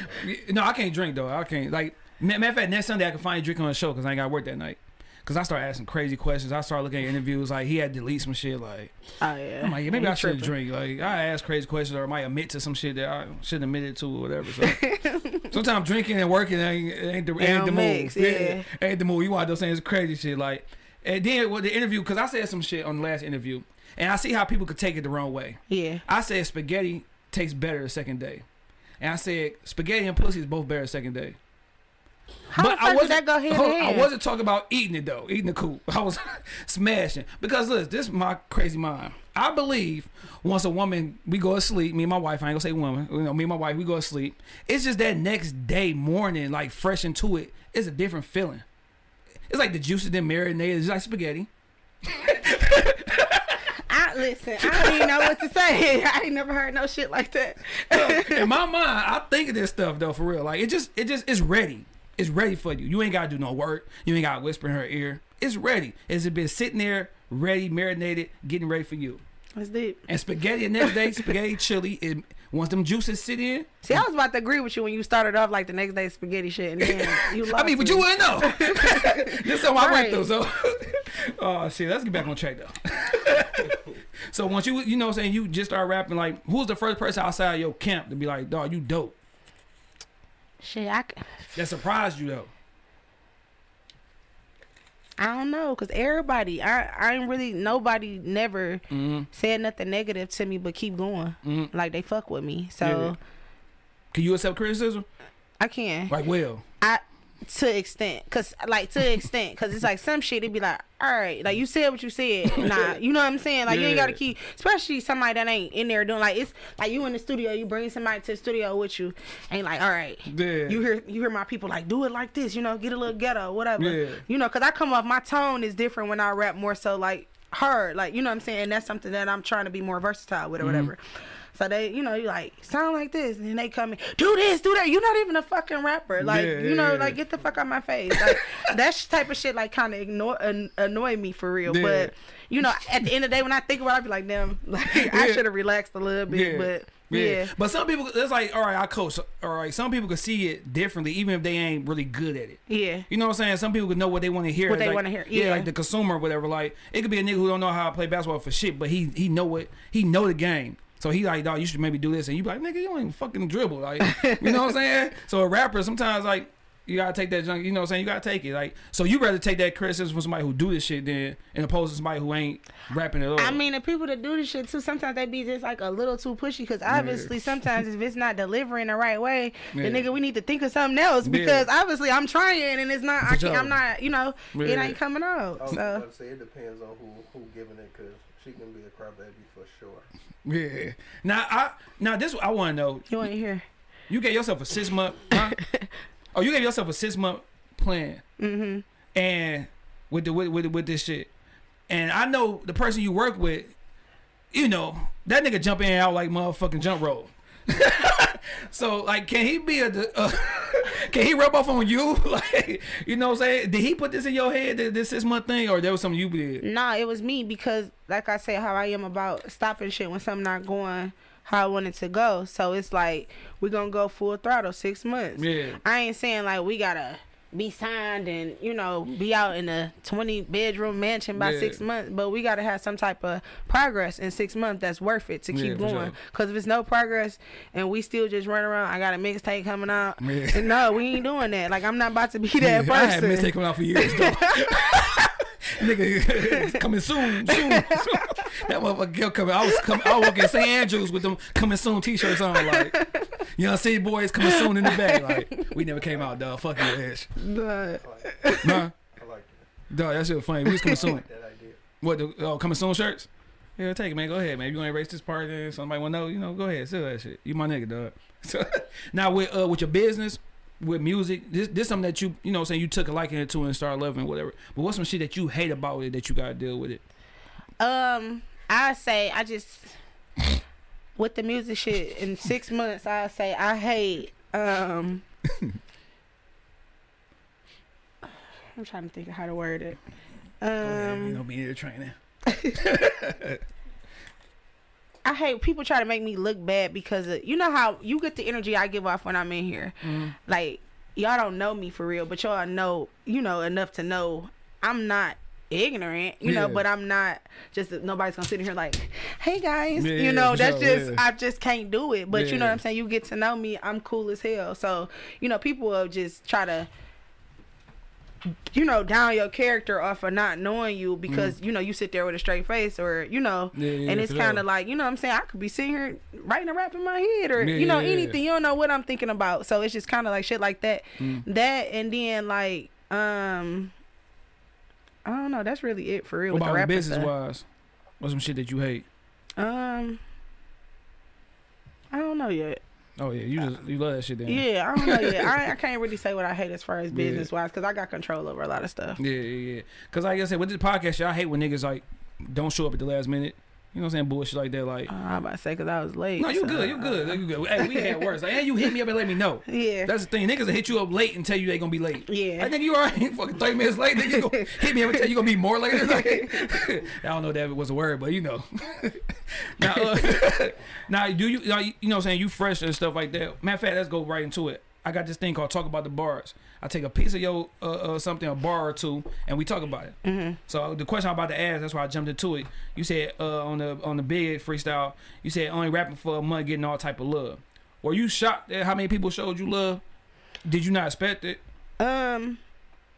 no, I can't drink though. I can't. Like matter of fact, next Sunday I can finally drink on the show because I ain't got work that night. Cause I started asking crazy questions. I started looking at interviews. Like he had to delete some shit. Like
Oh yeah.
I'm like, yeah, maybe
You
I shouldn't drink. Like I ask crazy questions or I might admit to some shit that I shouldn't admit it to or whatever. So sometimes drinking and working ain't, ain't the, ain't the
mix,
move.
yeah.
ain't the move. You want those saying it's crazy shit like. And then with the interview, cause I said some shit on the last interview, and I see how people could take it the wrong way.
Yeah.
I said spaghetti tastes better the second day, and I said spaghetti and pussy is both better the second day.
How the fuck did that go
hold? I wasn't talking about eating it though, eating the coop. I was smashing because look, this is my crazy mind. I believe once a woman we go to sleep, me and my wife, I ain't gonna say woman, you know, me and my wife, we go to sleep. It's just that next day morning, like fresh into it, it's a different feeling. It's like the juices then marinated, it's like spaghetti.
I listen. I don't even know what to say. I ain't never heard no shit like that.
in my mind, I think of this stuff though for real. Like it just, it just, it's ready. It's ready for you. You ain't gotta do no work. You ain't gotta whisper in her ear. It's ready. It's been sitting there, ready, marinated, getting ready for you.
That's deep.
And spaghetti the next day, spaghetti chili. It, once them juices sit in,
See, I was about to agree with you when you started off like the next day spaghetti shit, and then you lost
I mean, but
me.
you wouldn't know. this is something I went
Right.
through. So, oh shit, let's get back on track though. so once you, you know, what I'm saying you just start rapping, like who's the first person outside your camp to be like, dog, you dope?
Shit, I,
That surprised you though.
I don't know, cause everybody, I, I ain't really nobody never
Mm-hmm.
said nothing negative to me, but keep going.
Mhm.
Like they fuck with me, so
Yeah. Can you accept criticism?
I can.
Like, well,
I to extent, cause like to extent, cause it's like some shit. It'd be like, all right, like you said what you said. Nah, you know what I'm saying? Like you ain't gotta keep, especially somebody that ain't in there doing like it's like you in the studio. You bring somebody to the studio with you, ain't like, all right.
Yeah.
You hear you hear my people like do it like this, you know, get a little ghetto, whatever.
Yeah.
You know, cause I come off my tone is different when I rap more so like hard, like you know what I'm saying. And that's something that I'm trying to be more versatile with or
Mm-hmm.
whatever. So they, you know, you like sound like this, and then they come in, do this, do that. You're not even a fucking rapper, like
Yeah,
you know,
yeah,
like get the fuck out of my face. Like that type of shit, like kind of ignore an- annoy me for real.
Yeah.
But you know, at the end of the day, when I think about, it, I'd be like, damn, like I should have relaxed a little bit. But yeah,
But some people, it's like, all right, I coach. All right, some people can see it differently, even if they ain't really good at it.
yeah,
You know what I'm saying? Some people could know what they want to hear.
What they
Like-
wanna hear,
Yeah.
yeah.
like the consumer or whatever. Like it could be a nigga who don't know how to play basketball for shit, but he he know it. He know the game. So he like, dog, you should maybe do this, and you be like, nigga, you don't even fucking dribble, like, you know what I'm saying? So a rapper sometimes like you gotta take that junk, you know what I'm saying? You gotta take it, like, so you rather take that criticism from somebody who do this shit than, in opposed to somebody who ain't rapping at all.
I mean, the people that do this shit too, sometimes they be just like a little too pushy. Because obviously, sometimes if it's not delivering the right way,
Yeah.
then nigga, we need to think of something else.
Yeah.
Because obviously, I'm trying and it's not. I can't,
sure.
I'm not. You know, it ain't coming out.
I was
So
about to say it depends on who who giving it, cause she can be a crybaby for sure.
Yeah. Now I now this I want to know.
you ain't here.
You gave yourself a six month. Huh? oh, you gave yourself a six month plan.
Mm-hmm.
and with the with, with with this shit. And I know the person you work with, you know, that nigga jump in and out like motherfucking jump rope. so like, can he be a? Uh, can he rub off on you? Like, you know, what I'm saying, did he put this in your head that this is my thing, or there was something you did?
Nah, it was me because, like I said, how I am about stopping shit when something not going how I want it to go. So it's like we gonna go full throttle six months.
Yeah.
I ain't saying like we gotta be signed and you know be out in a 20 bedroom mansion by
Yeah.
six months but we got to have some type of progress in six months that's worth it to keep
for
going
sure.
because if it's no progress and we still just run around i got a mixtape coming out
Yeah.
no we ain't doing that like i'm not about to be that person
I had mistake coming out for years though. Nigga, coming soon, soon, soon. That motherfucker kept coming. I was coming. I was walking St. Andrews with them coming soon T-shirts on, like Young City Boys coming soon in the back. Like we never came out, dog. Fuck your ass,
But-
huh?
I like
Dog, that shit was funny. We was coming soon.
that. That idea.
What? The, oh, coming soon shirts? Yeah, take it, man. Go ahead, man. If you want to erase this part, then somebody wanna know. You know, go ahead, sell that shit. You my nigga, dog. So now with uh with your business, with music, this this something that you you know what I'm saying you took a liking to and started loving whatever. But what's some shit that you hate about it that you gotta deal with it?
Um, I say I just with the music shit in six months. I say I hate. Um, I'm trying to think of how to word it.
Ahead, you
Um,
know, being the training.
I hate people try to make me look bad because of, you know how you get the energy I give off when I'm in here. Like y'all don't know me for real, but y'all know you know enough to know I'm not ignorant, you know, but I'm not just nobody's gonna sit in here like, hey guys,
Yeah,
you know, that's
sure,
just
yeah.
I just can't do it. But you know what I'm saying? You get to know me, I'm cool as hell. So, you know, people will just try to you know, down your character off of not knowing you because
Mm.
you know you sit there with a straight face or you know,
Yeah, yeah,
and it's kind of like you know what I'm saying I could be sitting here writing a rap in my head or
Yeah,
you know
yeah, yeah.
anything you don't know what I'm thinking about so it's just kind of like shit like that
Mm.
that and then like um I don't know that's really it for real
What about business
stuff.
wise? What's some shit that you hate?
um I don't know yet
Oh yeah, you just you love that shit then.
yeah I don't know yet I, I can't really say what I hate as far as business wise because I got control over a lot of stuff
Yeah, yeah, yeah. Cause like I said, with this podcast, I hate when niggas like don't show up at the last minute. You know what I'm saying? Bullshit like that. Like,
Uh, I'm about to say because I was late.
no, you
so,
good, you good, you good. Hey, we had worse. Like, hey, you hit me up and let me know.
Yeah.
That's the thing. Niggas will hit you up late and tell you they gonna be late.
yeah.
I think you alright. Fucking thirty minutes late. Nigga, you gonna hit me up and tell you gonna be more later. Like, I don't know if that was a word, but you know. now, uh, now, do you, now, you know, what I'm saying you fresh and stuff like that. Matter of fact, let's go right into it. I got this thing called talk about the bars. I take a piece of your uh, uh, something, a bar or two, and we talk about it.
hmm
So the question I'm about to ask, that's why I jumped into it. You said uh, on the on the big freestyle, you said only rapping for a month, getting all type of love. Were you shocked at how many people showed you love? Did you not expect it?
Um,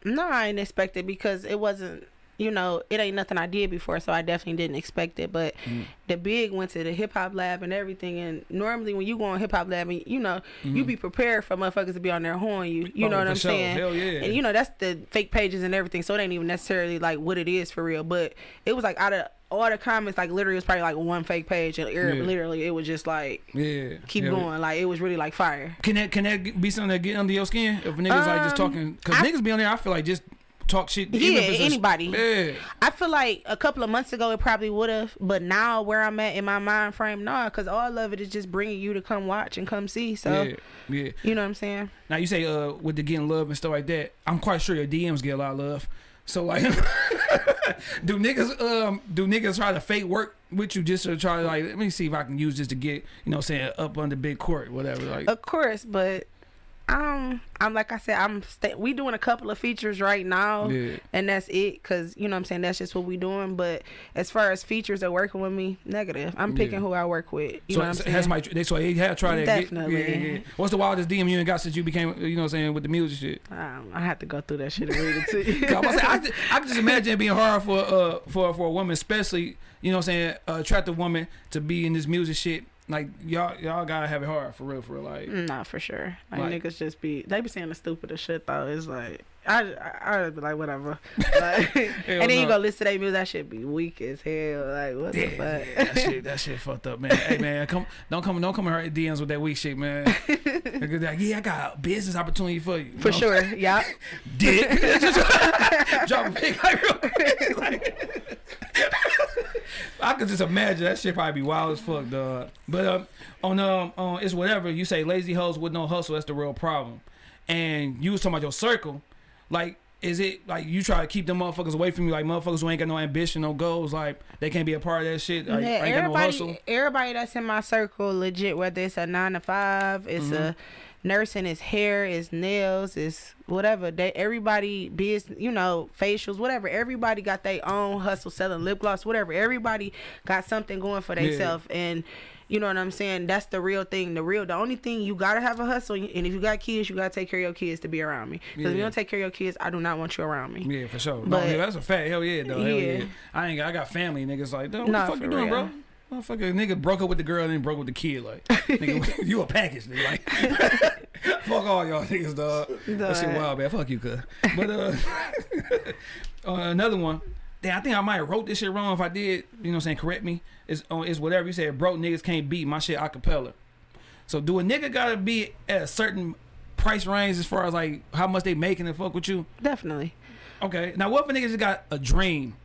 no, I didn't expect it because it wasn't. You know, it ain't nothing I did before, so I definitely didn't expect it. But
Mm.
the big went to the hip hop lab and everything. And normally, when you go on hip hop lab, and you know, you be prepared for motherfuckers to be on there horn you. You
Mm-hmm. Oh,
know what I'm
sure.
saying?
Hell yeah.
And you know that's the fake pages and everything, so it ain't even necessarily like what it is for real. But it was like out of all the comments, like literally, it was probably like one fake page, and
Yeah.
literally, it was just like
yeah.
keep
Hell yeah.
going. Like it was really like fire.
Can that can that be something that get under your skin? If niggas like just
Um,
talking, cause niggas be on there. I feel like just talk shit.
Yeah,
even if it's
anybody. I feel like a couple of months ago it probably would have, but now where I'm at in my mind frame, nah, because all of it is just bringing you to come watch and come see. So
yeah, yeah.
you know what I'm saying?
Now you say uh with the getting love and stuff like that. I'm quite sure your DMs get a lot of love. So like, do niggas um do niggas try to fake work with you just to try to like let me see if I can use this to get you know what I'm saying up under big Cort whatever like
Of course, but um, I'm like I said, I'm sta we doing a couple of features right now.
yeah
And that's it, cause you know what I'm saying that's just what we doing. But as far as features that working with me, negative. I'm picking
Yeah.
who I work with. You
so
know what I'm saying?
that's my they so they have tried to get-
Definitely.
yeah, yeah, yeah. What's the wildest DM you ain't got since you became you know what I'm saying with the music shit?
um, I have to go through that shit and read it to you.
'Cause I'm say, I, just, I just imagine it being hard for uh for for a woman, especially you know what I'm saying, a attractive woman to be in this music shit. Like y'all y'all gotta have it hard for real, for real. Like mm,
Nah, for sure. Like,
Like-
niggas just be they be saying the stupidest shit though. It's like I I be like whatever. Like, and then you
no.
go listen to that music, that shit be weak as hell. Like what
Yeah,
the fuck?
yeah, that shit, that shit fucked up, man. Hey, man, come, don't come, don't come in her DMs with that weak shit, man. Like, yeah, I got a business opportunity for you. you
For
know?
sure. Yeah.
dick. Drop a pic like real quick. Like, I could just imagine that shit probably be wild as fuck, dog. But um, on um, on it's whatever you say, lazy hoes with no hustle. That's the real problem. And you was talking about your circle, like. Is it like you try to keep them motherfuckers away from you, like motherfuckers who ain't got no ambition, no goals, like they can't be a part of that shit, like
yeah,
ain't got no hustle?
everybody, everybody that's in my circle, legit, whether it's a nine to five, it's
Mm-hmm.
a nursing, it's hair, it's nails, it's whatever. They everybody business, you know, facials, whatever. Everybody got their own hustle, selling lip gloss, whatever. Everybody got something going for
Yeah.
themselves, and you know what I'm saying. That's the real thing. The real, the only thing you gotta have a hustle, and if you got kids, you gotta take care of your kids to be around me. Because if you don't take care of your kids, I do not want you around me.
Yeah, for sure. no, yeah, that's a fact. Hell yeah, though. Hell yeah.
Yeah.
I ain't. got- I got family niggas like, what
Nah,
the fuck you doing,
real.
bro? Motherfucker, nigga broke up with the girl and then broke with the kid. Like, nigga, you a package, nigga. Like, fuck all y'all niggas, dog. That shit wild, man. Fuck you, cuz. But uh, uh, another one. Damn, I think I might have wrote this shit wrong. If I did, you know, what I'm saying, correct me. It's uh, it's whatever you said. Broke niggas can't beat my shit acapella. So do a nigga gotta be at a certain price range as far as like how much they making and fuck with you?
Definitely.
Okay. Now what if a nigga just got a dream?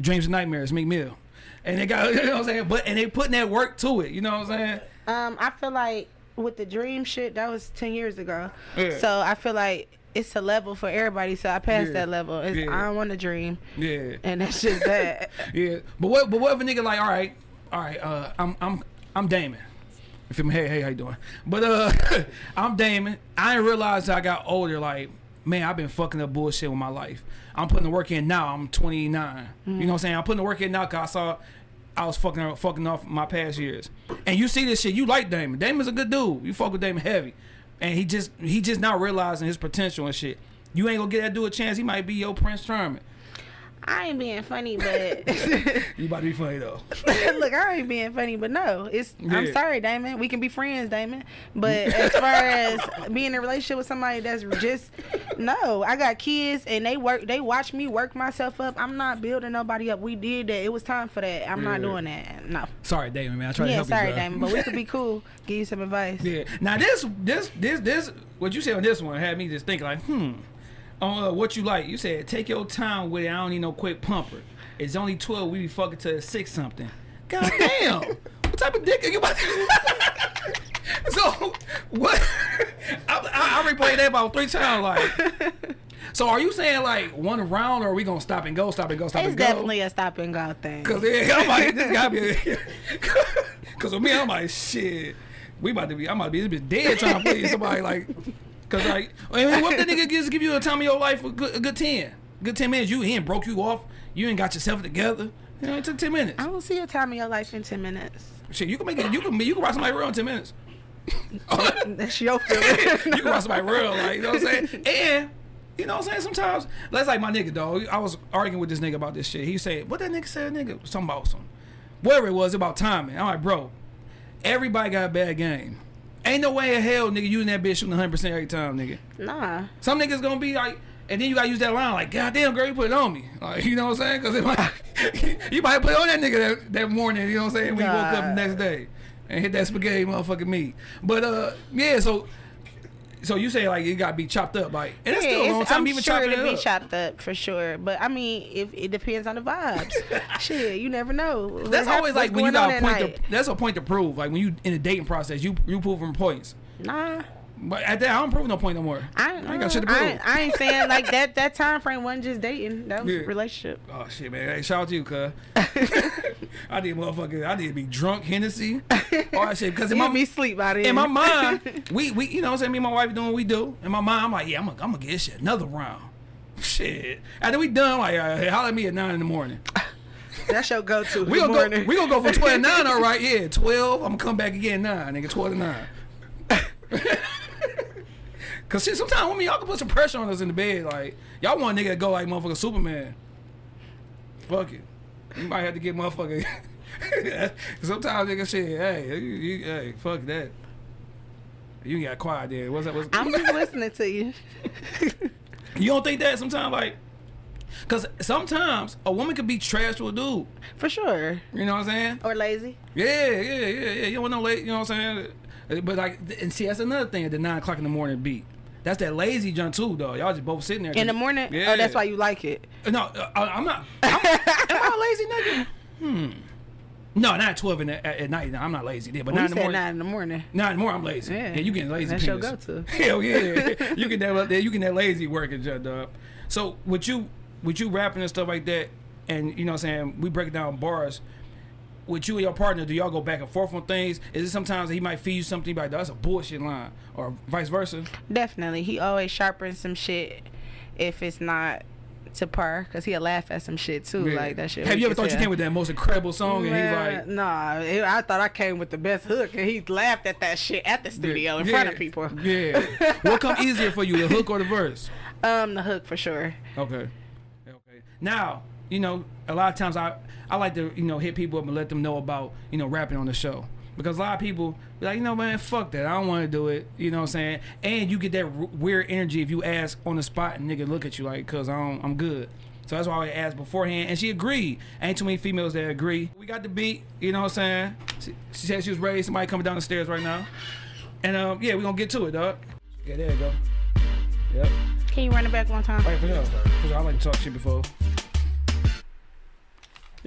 Dreams and nightmares, Meek Mill. And they got you know what I'm saying? But and they putting that work to it, you know what I'm saying?
Um, I feel like with the dream shit, that was ten years ago.
Yeah.
So I feel like it's a level for everybody. So I passed
Yeah.
that level. It's,
Yeah.
I don't want to dream,
Yeah.
and that's just that.
Yeah. But what but what if a nigga like, all right, all right, uh I'm I'm I'm Damon. If You feel me? Hey, hey, how you doing? But uh I'm Damon. I didn't realize I got older, like, man, I've been fucking up bullshit with my life. I'm putting the work in now. I'm 29. You know what I'm saying? I'm putting the work in now because I saw I was fucking fucking off my past years. And you see this shit, you like Damon. Damon's a good dude. You fuck with Damon heavy. And he just he just now realizing his potential and shit. You ain't gonna get that dude a chance. He might be your Prince Charming.
I ain't being funny, but
You about to be funny though.
look, I ain't being funny, but no, it's. I'm sorry, Damon. We can be friends, Damon. But as far as being in a relationship with somebody that's just no, I got kids and they work. They watch me work myself up. I'm not building nobody up. We did that. It was time for that. I'm not doing that. No.
Sorry, Damon, man. I to
Yeah,
help
sorry,
you, bro.
Damon. But we could be cool. Give you some advice.
Yeah. Now this, this, this, this. What you said on this one had me just thinking like, hmm. On uh, what you like, you said take your time with it. I don't need no quick pumper. It's only twelve. We be fucking to six something. God damn. what type of dick are you about? To... so what? I, I, I replayed that about three times. Like, so are you saying like one round, or are we gonna stop and go, stop and go, stop
It's
and go?
It's definitely a stop and go thing.
Cause yeah, I'm like, this gotta be. Cause with me, I'm like, shit. We about to be. I'm about to be this bitch dead trying to play somebody like. Cause like, I mean, what the nigga just give you a time of your life a good, a good ten, good ten minutes? You ain't broke you off. You ain't got yourself together. You know, it took ten minutes.
I don't see a time of your life in ten minutes.
Shit, you can make it. You can you can rock somebody real in ten minutes.
That's your feeling.
you can rock somebody real, like you know what I'm saying. And you know what I'm saying. Sometimes that's like my nigga, dog. I was arguing with this nigga about this shit. He said, "What that nigga said, nigga? Something about some, whatever it was about timing." I'm like, bro, everybody got a bad game. Ain't no way in hell, nigga, using that bitch shooting 100 percent every time, nigga.
nah.
Some niggas gonna be like, and then you gotta use that line like, "God damn, girl, you put it on me." Like, you know what I'm saying? Because it might, you might put it on that nigga that, that morning. You know what I'm saying? When you woke up the next day and hit that spaghetti motherfucking meat. But uh, yeah. So, so you say like it got to be chopped up, like, and it's still a
Yeah,
long time
I'm
even
sure
chopping it
be chopped up for sure. But I mean, if it depends on the vibes. Shit, you never know.
That's
What
always
hap-
like when you got a point. To, that's a point to prove. Like when you in the dating process, you you proving points.
Nah.
But at that, I don't prove no point no more.
I,
I ain't got shit to prove.
ain't- I ain't saying like that. That time frame wasn't just dating. That was
Yeah.
relationship.
Oh shit, man! Hey, shout out to you, cuz. I did motherfucker. I did be drunk, Hennessy, all that shit. Because in
You
my
me sleep out of
in my mind, we we you know what I'm saying. Me and my wife doing what we do. In my mind, I'm like, yeah, I'm gonna I'm gonna get this shit another round. Shit. After we done, like, uh, hey, holler at me at nine in the morning.
That's your go-to.
We gonna
morning.
go. We gonna go from twelve to nine. All right, yeah, twelve. I'm gonna come back again nine, nigga. Twelve to nine. Cause shit, sometimes women y'all can put some pressure on us in the bed. Like y'all want a nigga to go like motherfucker Superman. Fuck it. You might have to get motherfucker. sometimes nigga shit. Hey, you, you, hey, fuck that. You got quiet there. What's that? What's,
I'm just listening to you.
you don't think that sometimes like. Cause sometimes a woman could be trash to a dude.
For sure.
You know what I'm saying?
Or lazy.
Yeah, yeah, yeah, yeah. You don't want no late. You know what I'm saying? But like, and see, that's another thing at the nine o'clock in the morning beat. That's that lazy junk too, though. Y'all just both sitting there
In the morning?
Yeah.
Oh, that's why you like it.
No, uh, I'm not. I'm, am I a lazy nigga? Hmm. No, not at twelve in the, at, at night. I'm not lazy there, but
When
nine
you
in the
said
morning.
nine in the morning.
Nine in the morning, I'm lazy. Yeah,
Yeah.
you getting lazy.
That's your go-to.
Hell yeah, you get that. You get that lazy work and junk up. So with you, with you rapping and stuff like that, and you know what I'm saying, we break down bars. With you and your partner, do y'all go back and forth on things? Is it sometimes that he might feed you something like that's a bullshit line, or vice versa?
Definitely. He always sharpens some shit if it's not to par, because he'll laugh at some shit too.
Yeah.
Like that shit.
Have you ever thought you came with that most incredible song and
Man,
he's like,
nah, it- I thought I came with the best hook, and he laughed at that shit at the studio in
Yeah,
front of people.
Yeah. what come easier for you, the hook or the verse?
Um, the hook for sure.
Okay. Okay. Now, you know, a lot of times I I like to you know hit people up and let them know about you know rapping on the show because a lot of people be like you know man fuck that I don't want to do it you know what I'm saying and you get that r- weird energy if you ask on the spot and nigga look at you like cause I don't, I'm good. So that's why I asked beforehand, and she agreed. Ain't too many females that agree. We got the beat, you know what I'm saying? She, she said she was ready. Somebody coming down the stairs right now, and um, yeah, we gonna get to it, dog. Yeah, there you go. Yep.
Can you run it back one time?
All right, for sure. For sure. I like to talk shit before.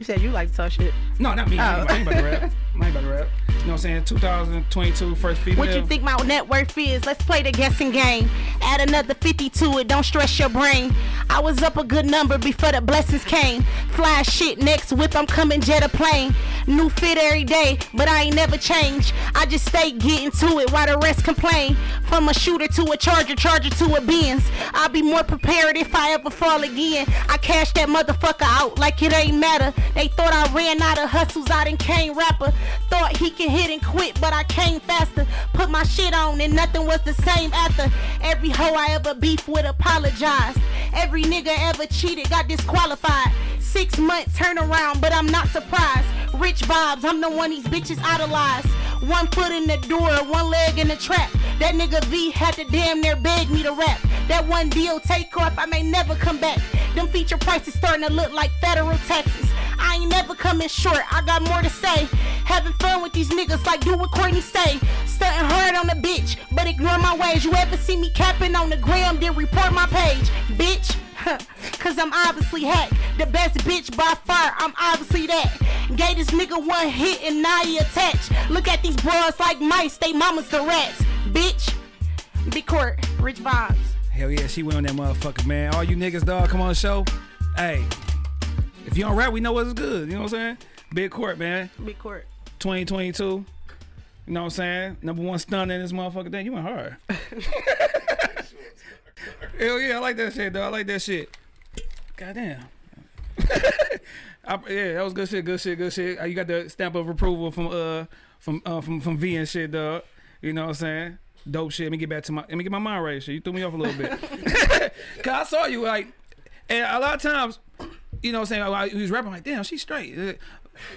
You said you like to talk shit.
No, not me.
Oh.
I ain't oh. about to rap. I ain't about to rap. You know what I'm saying? 2022, first female.
What you think my net worth is? Let's play the guessing game. Add another 50 to it, don't stress your brain. I was up a good number before the blessings came. Fly shit next whip, I'm coming jet a plane. New fit every day, but I ain't never changed. I just stay getting to it while the rest complain. From a shooter to a charger, charger to a Benz. I'll be more prepared if I ever fall again. I cash that motherfucker out like it ain't matter. They thought I ran out of hustles, I done came rapper. Thought he could hit and quit, but I came faster. Put my shit on and nothing was the same after. Every hoe I ever beef with apologized. Every nigga ever cheated got disqualified. Six months turnaround, but I'm not surprised. Rich vibes, I'm the one these bitches idolize. One foot in the door, one leg in the trap. That nigga V had to damn near beg me to rap. That one deal take off, I may never come back. Them feature prices starting to look like federal taxes. I ain't never coming short, I got more to say. Having fun with these niggas like do what Courtney say. Stunting hard on the bitch, but ignore my ways. You ever see me capping on the gram, then report my page. Bitch, Cause I'm obviously hacked. The best bitch by far, I'm obviously that. Gave this nigga one hit and now he attached. Look at these bros like mice, they mamas the rats. Bitch, big Cort, rich vibes.
Hell yeah, she went on that motherfucker, man. All you niggas, dog, come on the show. Hey, if you don't rap, we know what's good. You know what I'm saying? Big Cort, man.
Big Cort.
2022. You know what I'm saying? Number one stun in this motherfucker. Damn, you went hard. Hell yeah, I like that shit, though. I like that shit. Goddamn. I, yeah, that was good shit. Good shit. Good shit. Uh, You got the stamp of approval from uh from uh from from V and shit, dog. You know what I'm saying? Dope shit. Let me get back to my. Let me get my mind right. Shit, you threw me off a little bit. Cause I saw you like, and a lot of times, you know what I'm saying? While he was rapping, like, damn, she's straight.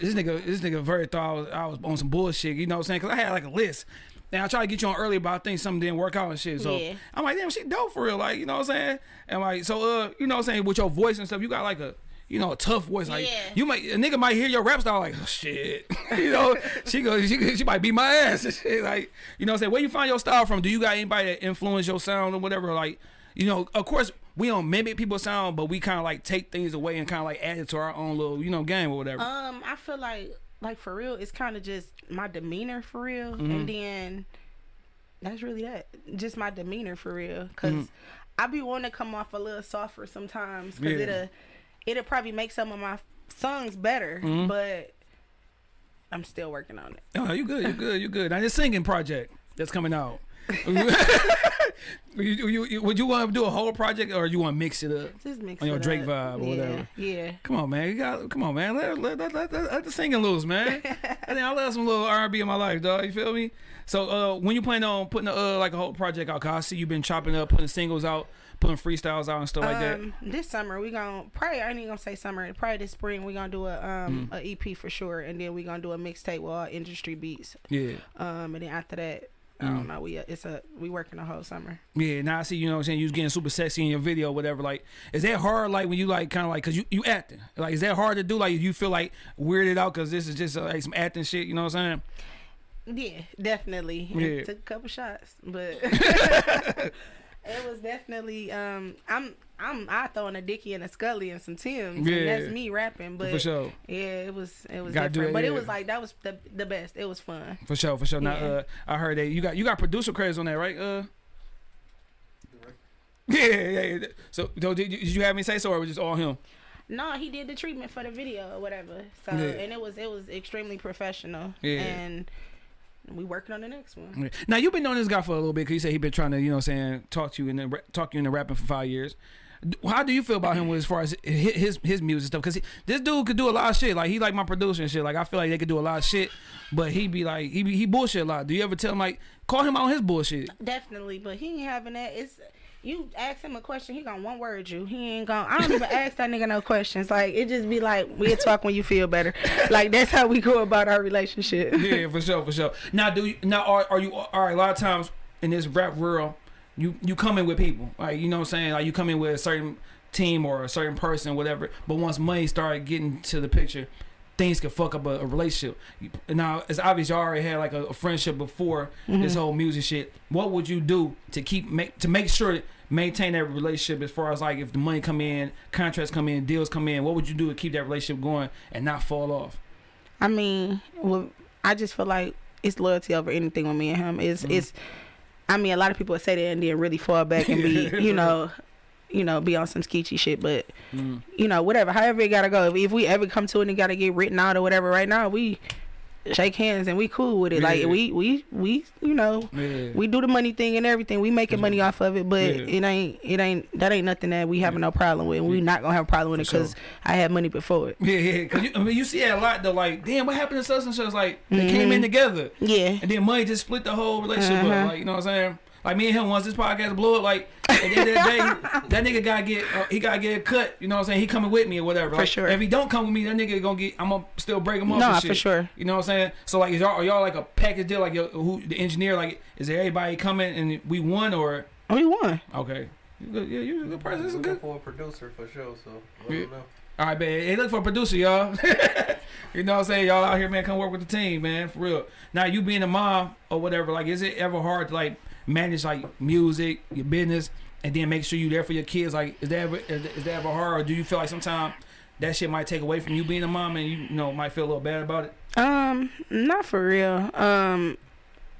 This nigga, this nigga very thought I was, I was on some bullshit. You know what I'm saying? Cause I had like a list. And I tried to get you on earlier, but I think something didn't work out and shit. So
Yeah.
I'm like, damn, she dope for real. Like, you know what I'm saying? And like, so uh, you know what I'm saying? With your voice and stuff, you got like a you know, a tough voice. Like
Yeah.
you might a nigga might hear your rap style like, oh, shit. you know, she goes, she, she might beat my ass and shit. Like, you know what I'm saying? Where you find your style from? Do you got anybody that influence your sound or whatever? Like, you know, of course we don't mimic people's sound, but we kinda like take things away and kinda like add it to our own little, you know, game or whatever.
Um, I feel like like for real, it's kind of just my demeanor for real, and mm-hmm. then that's really that. Just my demeanor for real, cause mm-hmm. I be wanting to come off a little softer sometimes, cause
Yeah.
it'll it'll probably make some of my songs better, mm-hmm. but I'm still working on it.
Oh, you good, you good, you good. Now this singing project that's coming out. you, you, you- would you want to do a whole project or you want to mix it up?
Just mix
On your
it
Drake
up.
vibe or
yeah,
whatever.
Yeah.
Come on, man. You got come on, man. Let let, let, let, let, the singing loose, man. I think I love some little R and B in my life, dog. You feel me? So uh, when you plan on putting uh, like a whole project out, cause I see you've been chopping up, putting singles out, putting freestyles out and stuff like that.
Um, this summer we gonna probably I ain't even gonna say summer. Probably this spring we gonna do a um
Mm.
a EP for sure, and then we gonna do a mixtape with all industry beats.
Yeah,
Um, and then after that, I
Mm.
don't know. We uh, it's a we working the whole summer.
yeah. Now I see you know what I'm saying. You was getting super sexy in your video, whatever. Like, is that hard? Like when you like kind of like cause you you acting. Like, is that hard to do? Like, you feel like weirded out because this is just uh, like some acting shit. You know what I'm saying?
Yeah, definitely.
Yeah.
It took a couple shots, but it was definitely um I'm I'm I throwing a Dicky and a Scully and some Tims.
Yeah.
and that's me rapping. But
For sure.
yeah, it was it was
Gotta do
different.
it,
but
yeah.
it was like that was the the best. It was fun.
For sure, for sure. Now, uh, I heard that you got you got producer credits on that, right? Uh, yeah, yeah. yeah. So, so did, you- did you have me say so, or was it just all him?
No, he did the treatment for the video or whatever. So
Yeah.
and it was it was extremely professional.
Yeah.
And we working on the next one.
Now you've been knowing this guy for a little bit because you said he been trying to, you know, I'm saying talk to you and then ra- talk you into rapping for five years. How do you feel about him as far as hi- his his music stuff? Because this dude could do a lot of shit. Like he like my producer and shit. Like I feel like they could do a lot of shit, but he be like he be, he bullshit a lot. Do you ever tell him like call him out on his bullshit?
Definitely, but he ain't having that. It's you ask him a question, he gonna one word you. He ain't gonna. I don't even ask that nigga no questions. Like it just be like we'll talk when you feel better. Like that's how we go about our relationship.
yeah, for sure, for sure. Now, do you now are, are you all right? A lot of times in this rap world, you you come in with people, like you know what I'm saying. Like you come in with a certain team or a certain person, whatever. But once money started getting to the picture, things could fuck up a, a relationship. Now it's obvious you already had like a, a friendship before this whole music shit. What would you do to keep make to make sure maintain that relationship as far as like if the money come in, contracts come in, deals come in? What would you do to keep that relationship going and not fall off?
I mean, well, I just feel like it's loyalty over anything with me and him. It's
Mhm.
it's. I mean, a lot of people would say that and then really fall back and be, you know, you know, be on some skeechy shit. But
Mm.
you know, whatever, however it gotta go. If, if we ever come to it and gotta get written out or whatever, right now we shake hands and we cool with it.
Yeah.
Like we we we you know
Yeah.
we do the money thing and everything. We making money off of it, but
Yeah.
it ain't it ain't that ain't nothing that we having no problem with. We not gonna have a problem with it because I had money before it.
Yeah, yeah. Cause you, I mean, you see that a lot though. Like, damn, what happened to such and such? Like, they came in together,
Yeah.
and then money just split the whole relationship
Uh-huh.
up. Like, you know what I'm saying? Like me and him, once this podcast blow up, like at the end of the day, that nigga gotta get, uh, he gotta get a cut. You know what I'm saying? He coming with me or whatever.
For
Like,
sure.
If he don't come with me, that nigga gonna get, I'm gonna still break him off.
Nah,
and
for sure.
You know what I'm saying? So like, is y'all are y'all like a package deal? Like, who the engineer? Like, is there everybody coming and we won or
We won.
okay? You good? Yeah, you a good person. This is
looking
good.
for a producer for sure. So let
Yeah.
know.
All right, man. Hey, look for a producer, y'all. you know what I'm saying? Y'all out here, man, come work with the team, man, for real. Now, you being a mom or whatever, like, is it ever hard to, like, manage, like, music, your business, and then make sure you're there for your kids? Like, is that ever, is, that ever hard, or do you feel like sometimes that shit might take away from you being a mom and you, you know, might feel a little bad about it?
Um, not for real. Um,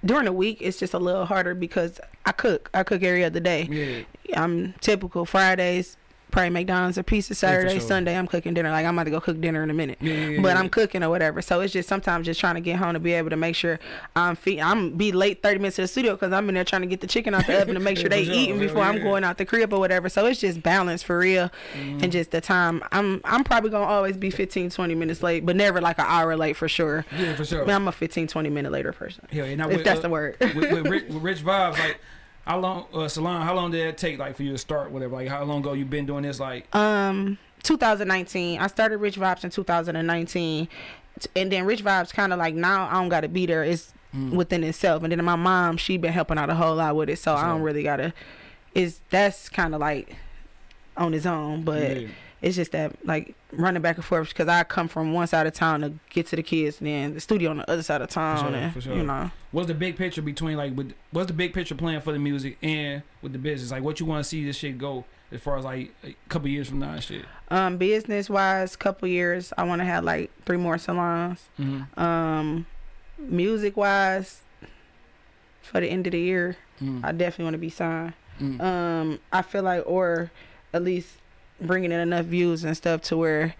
during the week it's just a little harder because I cook. I cook every other day.
Yeah.
I'm typical Fridays, probably McDonald's or pizza.
for
Saturday,
sure.
Sunday, I'm cooking dinner. Like I'm about to go cook dinner in a minute.
Yeah, yeah, yeah,
But
yeah.
I'm cooking or whatever, so it's just sometimes just trying to get home to be able to make sure I'm feed. I'm be late 30 minutes to the studio because I'm in there trying to get the chicken out the oven to make sure
Yeah,
they
sure.
eating before I'm going out the crib or whatever. So it's just balance for real,
Mm-hmm.
and just the time. I'm I'm probably gonna always be 15, 20 minutes late, but never like an hour late for sure.
Yeah, for sure.
I mean, I'm a 15, 20 minute later person.
Yeah. Now,
if
with,
that's
uh,
the word.
with, with, Rich, with Rich Vibes, like, how long, uh, Salon, how long did it take, like, for you to start, whatever? Like, how long ago you been doing this? Like,
Um, 2019. I started Rich Vibes in 2019, and then Rich Vibes kind of like now I don't gotta be there. It's
Mm.
within itself. And then my mom, she been helping out a whole lot with it, so I don't really gotta. Is that's kind of like on his own, but
yeah.
It's just that like running back and forth because I come from one side of town to get to the kids, and then the studio on the other side of town,
sure,
and
for sure.
you know.
What's the big picture between like with what's the big picture plan for the music and with the business? Like what you want to see this shit go as far as like a couple years from now and shit.
Um, business wise, couple years, I want to have like three more salons.
Mm-hmm.
Um, music wise, for the end of the year,
Mm-hmm.
I definitely want to be signed.
Mm.
Um, I feel like, or at least bringing in enough views and stuff to where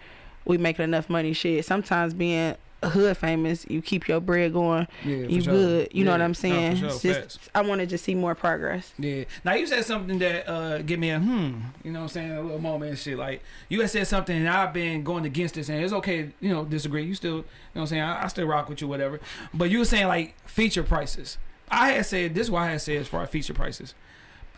we making enough money. Shit, sometimes being hood famous, you keep your bread going.
Yeah,
You
sure.
good. You know what I'm saying?
for sure,
just. I want to just see more progress.
Yeah. Now you said something that uh give me a hmm. You know what I'm saying? A little moment and shit. Like you had said something and I've been going against this and it's okay, you know, disagree. You still you know what I'm saying? I, I still rock with you, whatever. But you were saying like feature prices. I had said this is what I had said as far as feature prices.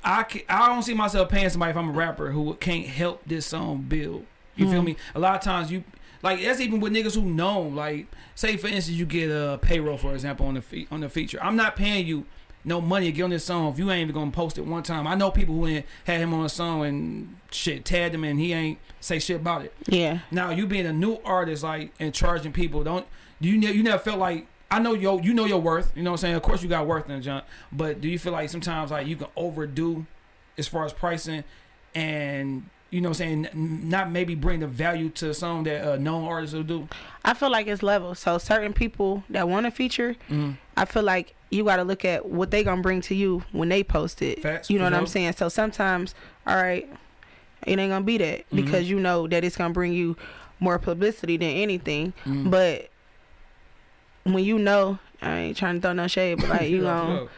I ca- I don't see myself paying somebody if I'm a rapper who can't help this song build. You feel
Mhm.
me? A lot of times you like that's even with niggas who know. Like say for instance you get a payroll for example on the fe- on the feature. I'm not paying you no money to get on this song if you ain't even gonna post it one time. I know people who ain't had him on a song and shit tagged him and he ain't say shit about it.
Yeah.
Now you being a new artist like and charging people don't you ne- you never felt like I know your you know your worth you know what I'm saying of course you got worth in the junk but do you feel like sometimes like you can overdo as far as pricing and you know what I'm saying not maybe bring the value to a song that uh, known artists will do
I feel like it's level. So certain people that want to feature,
mm
I feel like you got to look at what they gonna bring to you when they post it.
Facts,
you know what I'm saying? So sometimes, all right, it ain't gonna be that
Mm-hmm.
because you know that it's gonna bring you more publicity than anything.
Mhm.
But when you know, I ain't trying to throw no shade, but like you
Yeah,
know,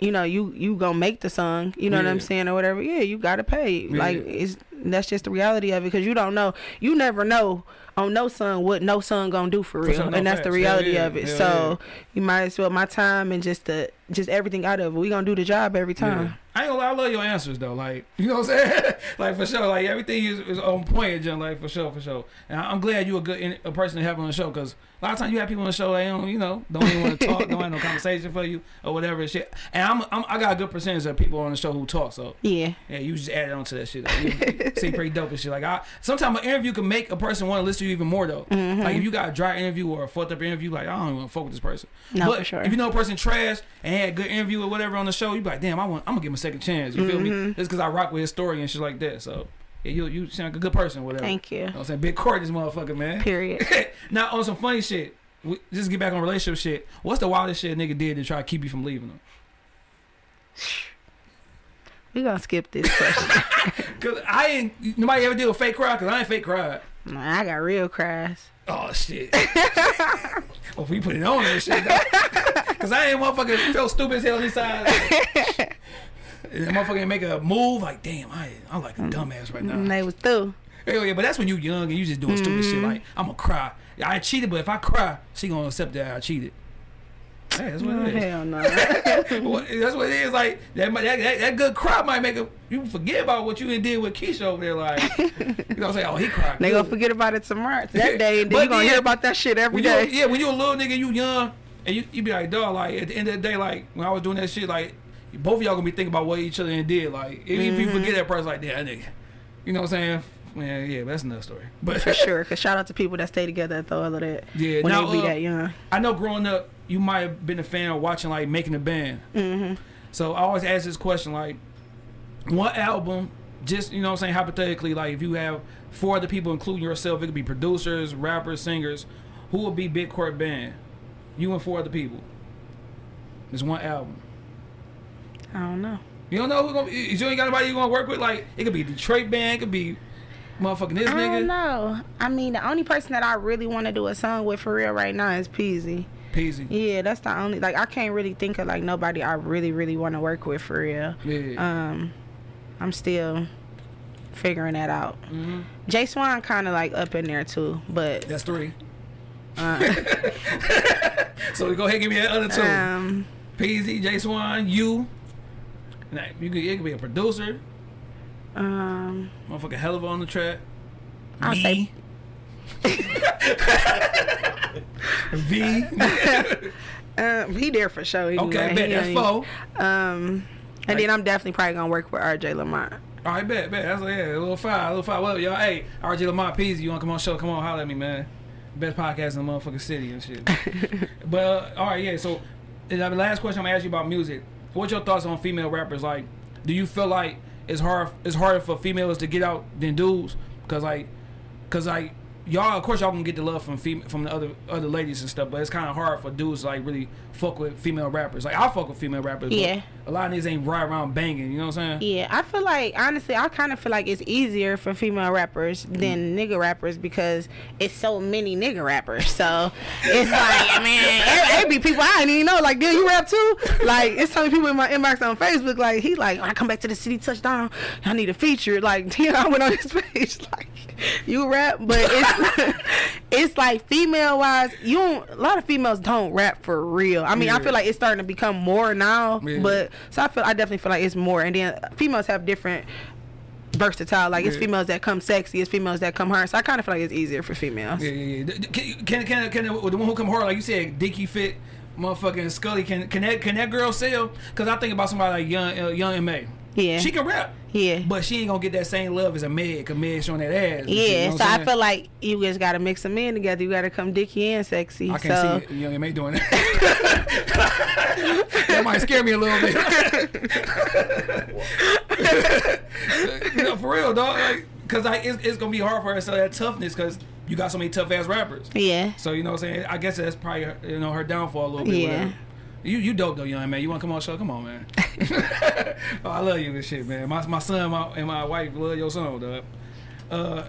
you know, you you gonna make the song. You know what I'm saying or whatever. Yeah, you gotta pay. Like it's that's just the reality of it because you don't know. You never know on no song what no song gonna do for
For
real,
no
and that's the
facts.
Reality
yeah.
of it. So you might as well my time and just the just everything out of it. We gonna do the job every time.
I ain't gonna lie, I love your answers though. Like, you know what I'm saying? like for sure, like everything is, is on point, John. Like for sure, for sure. And I'm glad you a good in, a person to have on the show because a lot of times you have people on the show they don't, you know, don't even want to talk, don't have no conversation for you or whatever and shit. And I'm, I'm I got a good percentage of people on the show who talk. So
Yeah,
yeah, you just added on to that shit. Like, you seem pretty dope and shit. Like I, sometimes an interview can make a person want to listen to you even more though.
Mm-hmm.
Like if you got a dry interview or a fucked up interview, like I don't even want to fuck with this person.
No,
but
for sure.
if you know a person trash and had a good interview or whatever on the show, you be like, damn, I want, I'm gonna give him a second chance. You feel me?
Mhm.
Just because I rock with his story and shit like that. So yeah, you you sound like a good person, whatever.
thank you.
You know I'm saying? Big Cort this motherfucker, man.
Period.
now on some funny shit. We, just get back on relationship shit. What's the wildest shit a nigga did to try to keep you from leaving him?
We gonna skip this question.
Cause I ain't nobody ever did a fake cry. Cause I ain't fake cried.
Nah, I got real cries.
Oh shit. well, we put it on this shit. though. Cause I ain't motherfucking feel stupid as hell inside. And that motherfucker make a move like, damn, I I'm like a dumbass right now.
And they was through.
Hell oh, yeah, but that's when you young and you just doing stupid shit. Like mm-hmm. I'm gonna cry. I cheated, but if I cry, she gonna accept that I cheated. Hey, that's what
Oh,
it is.
hell no.
Well, that's what it is. Like that, that, that, that good cry might make a, you forget about what you did with Keisha over there. Like you know, say, oh, he cried.
they
good.
gonna forget about it tomorrow. That day, and then you gonna
yeah,
hear about that shit every day.
yeah, when you a little nigga, you young, and you, you be like, dog, like at the end of the day, like when I was doing that shit, like both of y'all gonna be thinking about what each other did. Like if, if you
Mm-hmm.
forget that person, like yeah, that nigga, you know what I'm saying? Man, yeah, that's another story. But
For sure. Cause shout out to people that stay together through all of that.
Yeah,
When
now,
they be
uh,
that young.
I know growing up, you might have been a fan of watching like making a band.
hmm
So I always ask this question, like, what album? Just you know, what I'm saying hypothetically, like if you have four other people, including yourself, it could be producers, rappers, singers. Who would be Big Cort Band? You and four other people. There's one album.
I don't know.
You don't know who gonna be, you ain't got anybody you gonna work with. Like it could be Detroit band, it could be motherfucking this
I don't
nigga,
know. I mean, the only person that I really want to do a song with for real right now is Peezy.
Peezy.
Yeah, that's the only. Like, I can't really think of like nobody I really, really want to work with for real.
Yeah.
Um, I'm still figuring that out.
hmm
Jay Swan kind of like up in there too, but
That's three.
uh,
So go ahead, give me that other two.
um,
Peezy, J Swan, you. Now, you could, it could be a producer,
um,
motherfucking hell of on the track.
I'll
Me. V.
uh, he there for sure. Anyway.
okay, I
bet
that's four.
Um, and then I'm definitely probably gonna work with R.J. Lamont.
All right, bet, bet. That's like, yeah, a little five, a little five. Well, y'all, hey, RJ Lamont Peezy, you want to come on show? Come on, holler at me, man. Best podcast in the motherfucking city and shit. but uh, all right, yeah. So, the last question I'm gonna ask you about music. What's your thoughts on female rappers? Like, do you feel like it's hard? It's harder for females to get out than dudes? Cause like, cause like y'all, of course, y'all gonna get the love from fem- from the other other ladies and stuff. But it's kind of hard for dudes like really fuck with female rappers. Like I fuck with female rappers. but
Yeah.
A lot of these ain't right around banging. You know what I'm saying?
Yeah, I feel like honestly, I kind of feel like it's easier for female rappers than mm. nigga rappers because it's so many nigga rappers. So it's like, I mean, it, it be people I didn't even know. Like, dude, you rap too? Like, it's so many people in my inbox on Facebook. Like, he like, I come back to the city, touchdown, I need a feature. Like, damn, I went on his page. Like, you rap, but it's it's like female wise, you don't. A lot of females don't rap for real. I mean, I feel like it's starting to become more now,
Yeah.
but so I feel I definitely feel like it's more. And then females have different versatile. Like it's females that come sexy, it's females that come hard. So I kind of feel like it's easier for females.
Yeah, yeah, yeah. Can can can, can the one who come hard like you said, Dicky Fit, motherfucking Scully? Can can that can that girl sell? Cause I think about somebody like Young uh, Young M.A.
Yeah.
she can rap,
Yeah.
but she ain't gonna get that same love as a Meg. Cause Meg showing that ass. shit, you
Yeah,
know
so I feel like you just gotta mix them in together. You gotta come dicky and sexy.
I can't
so
see Young M.A doing that. that might scare me a little bit. you know, for real, dog. Like, Cause like it's, it's gonna be hard for her to sell that toughness, cause you got so many tough ass rappers.
yeah,
So you know what I'm saying? I guess that's probably her, you know her downfall a little bit.
Yeah.
Whatever. You you dope though, young man. You want to come on the show? Come on, man. oh, I love you and shit, man. My my son my, and my wife love your son, dog. Uh,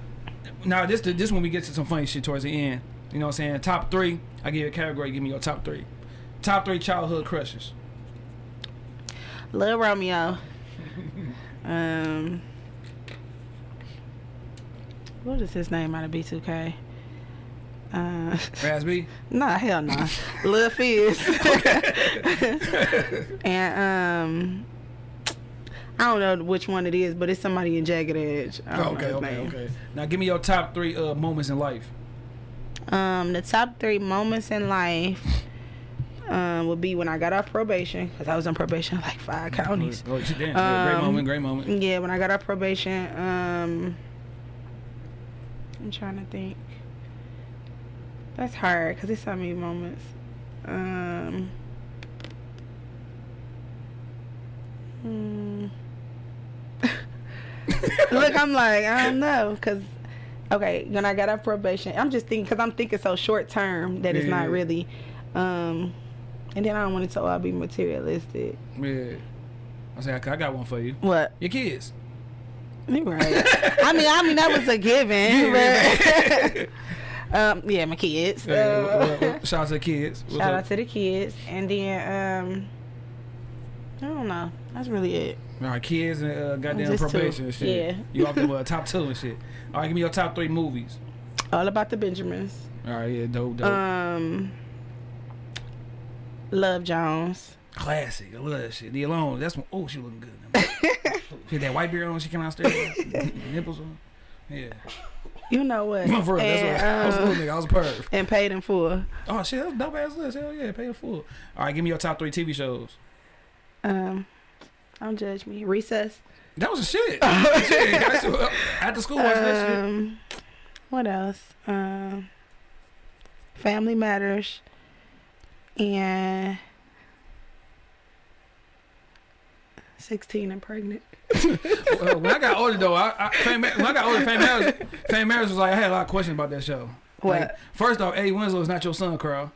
now this this when we get to some funny shit towards the end. You know what I'm saying? Top three. I give you a category. Give me your top three. Top three childhood crushes.
Lil Romeo. um, what is his name out of B2K? Uh,
Raz-B.
nah, hell no. Lil Fizz. and um, I don't know which one it is, but it's somebody in Jagged Edge.
Okay, okay,
name.
okay. Now give me your top three uh, moments in life.
Um, the top three moments in life um, would be when I got off probation because I was on probation like five counties.
Oh, damn. yeah, great
Um,
moment. Great moment.
Yeah, when I got off probation, um, I'm trying to think. That's hard because it's so many moments. Um, hmm. Look, I'm like, I don't know, cause okay, when I got off probation, I'm just thinking, cause I'm thinking so short term that it's
Yeah.
not really. Um, and then I don't want to all be materialistic.
Yeah. I say I got one for you.
What?
Your kids.
You right. I mean, I mean that was a given. but, um, yeah, my kids.
Yeah,
Uh,
what- shout out to the kids. What's
shout
up?
out to the kids, and then um, I don't know. That's really it.
All right, kids and uh, goddamn
Just two.
probation and shit.
Yeah.
You off the uh, top two and shit. All right, give me your top three movies.
All about the Benjamins.
All right, yeah, dope, dope.
Um, Love Jones.
Classic. I love that shit. The Alone. That's one. Oh, she looking good. she had that white beard on. when She came out downstairs. Nipples on. Yeah.
You know what?
For real, that's
and,
what I was a
um,
little nigga. I was a perv.
and paid in full.
Oh shit, that's dope ass list. Hell yeah, pay the full. All right, give me your top three TV shows.
Um, don't judge me. Recess.
That was a shit. shit. I used to, uh, After school, watch that shit.
Um, what else? Um, Family Matters, and sixteen and pregnant.
When I got older though, I, I Fame, when I got older, Fame Marriage, Fame Marriage was like I had a lot of questions about that show.
What?
Like, first off, Eddie Winslow is not your son, Carl.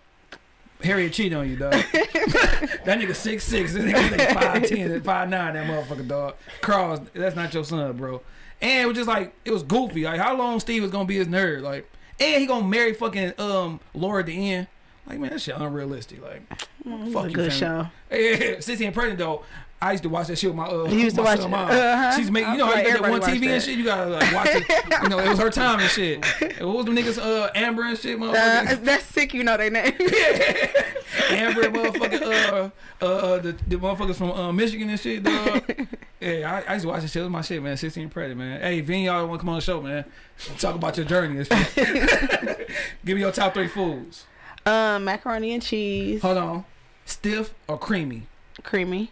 Harriet cheated on you, dog. that nigga six six. This nigga like five ten, five nine. That motherfucker, dog. Carl, that's not your son, bro. And it was just like it was goofy. Like how long Steve was gonna be his nerd? Like, and he gonna marry fucking um Laura at the end. Like man, that shit unrealistic. Like,
Mm,
fuck
a good
fam.
show.
yeah, sixteen and pregnant though. I used to watch that shit with my uh.
You used to
my
watch
mom.
Uh-huh.
She's making, you know, how you
like
that one TV and shit. You gotta like, watch it. You know, it was her time and shit. And what was them niggas, uh, Amber and shit,
Uh, that's sick. You know their name.
Amber, and motherfucker, uh, uh, uh, the, the motherfuckers from uh, Michigan and shit, dog. Yeah, I, I used to watch this shit. It was my shit, man. 16 pregnant, man. Hey, of y'all want to come on the show, man, talk about your journey and shit. Give me your top three foods.
um, macaroni and cheese,
Hold on. Stiff or creamy?
creamy.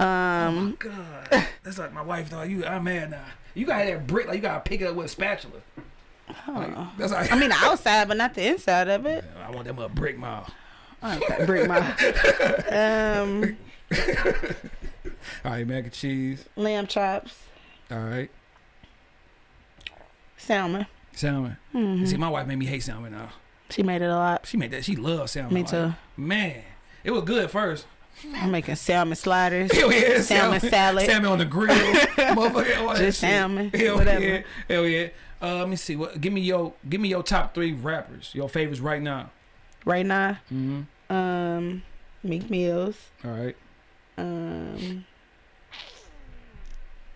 Oh
Um,
God, that's like my wife, dog. You, I'm mad now. You gotta that brick, like you gotta pick it up with a spatula. Like, that's like,
I mean the outside, but not the inside of it.
I want them a brick mouth.
Okay, brick my. Um,
All right, mac and cheese.
lamb chops,
All right,
salmon.
salmon.
hmm
See, my wife made me hate salmon now.
She made it a lot.
She made that. She loves salmon.
Me
Like,
too.
Man, it was good at first.
I'm making salmon sliders,
Hell yeah,
salmon salad,
salmon on the grill, motherfucker.
Just salmon,
Hell
whatever.
yeah, hell yeah. Uh, let me see. What? Give me your, give me your top three rappers. Your favorites right now.
Right now,
Mm-hmm.
um, Meek Mills,
All right.
um,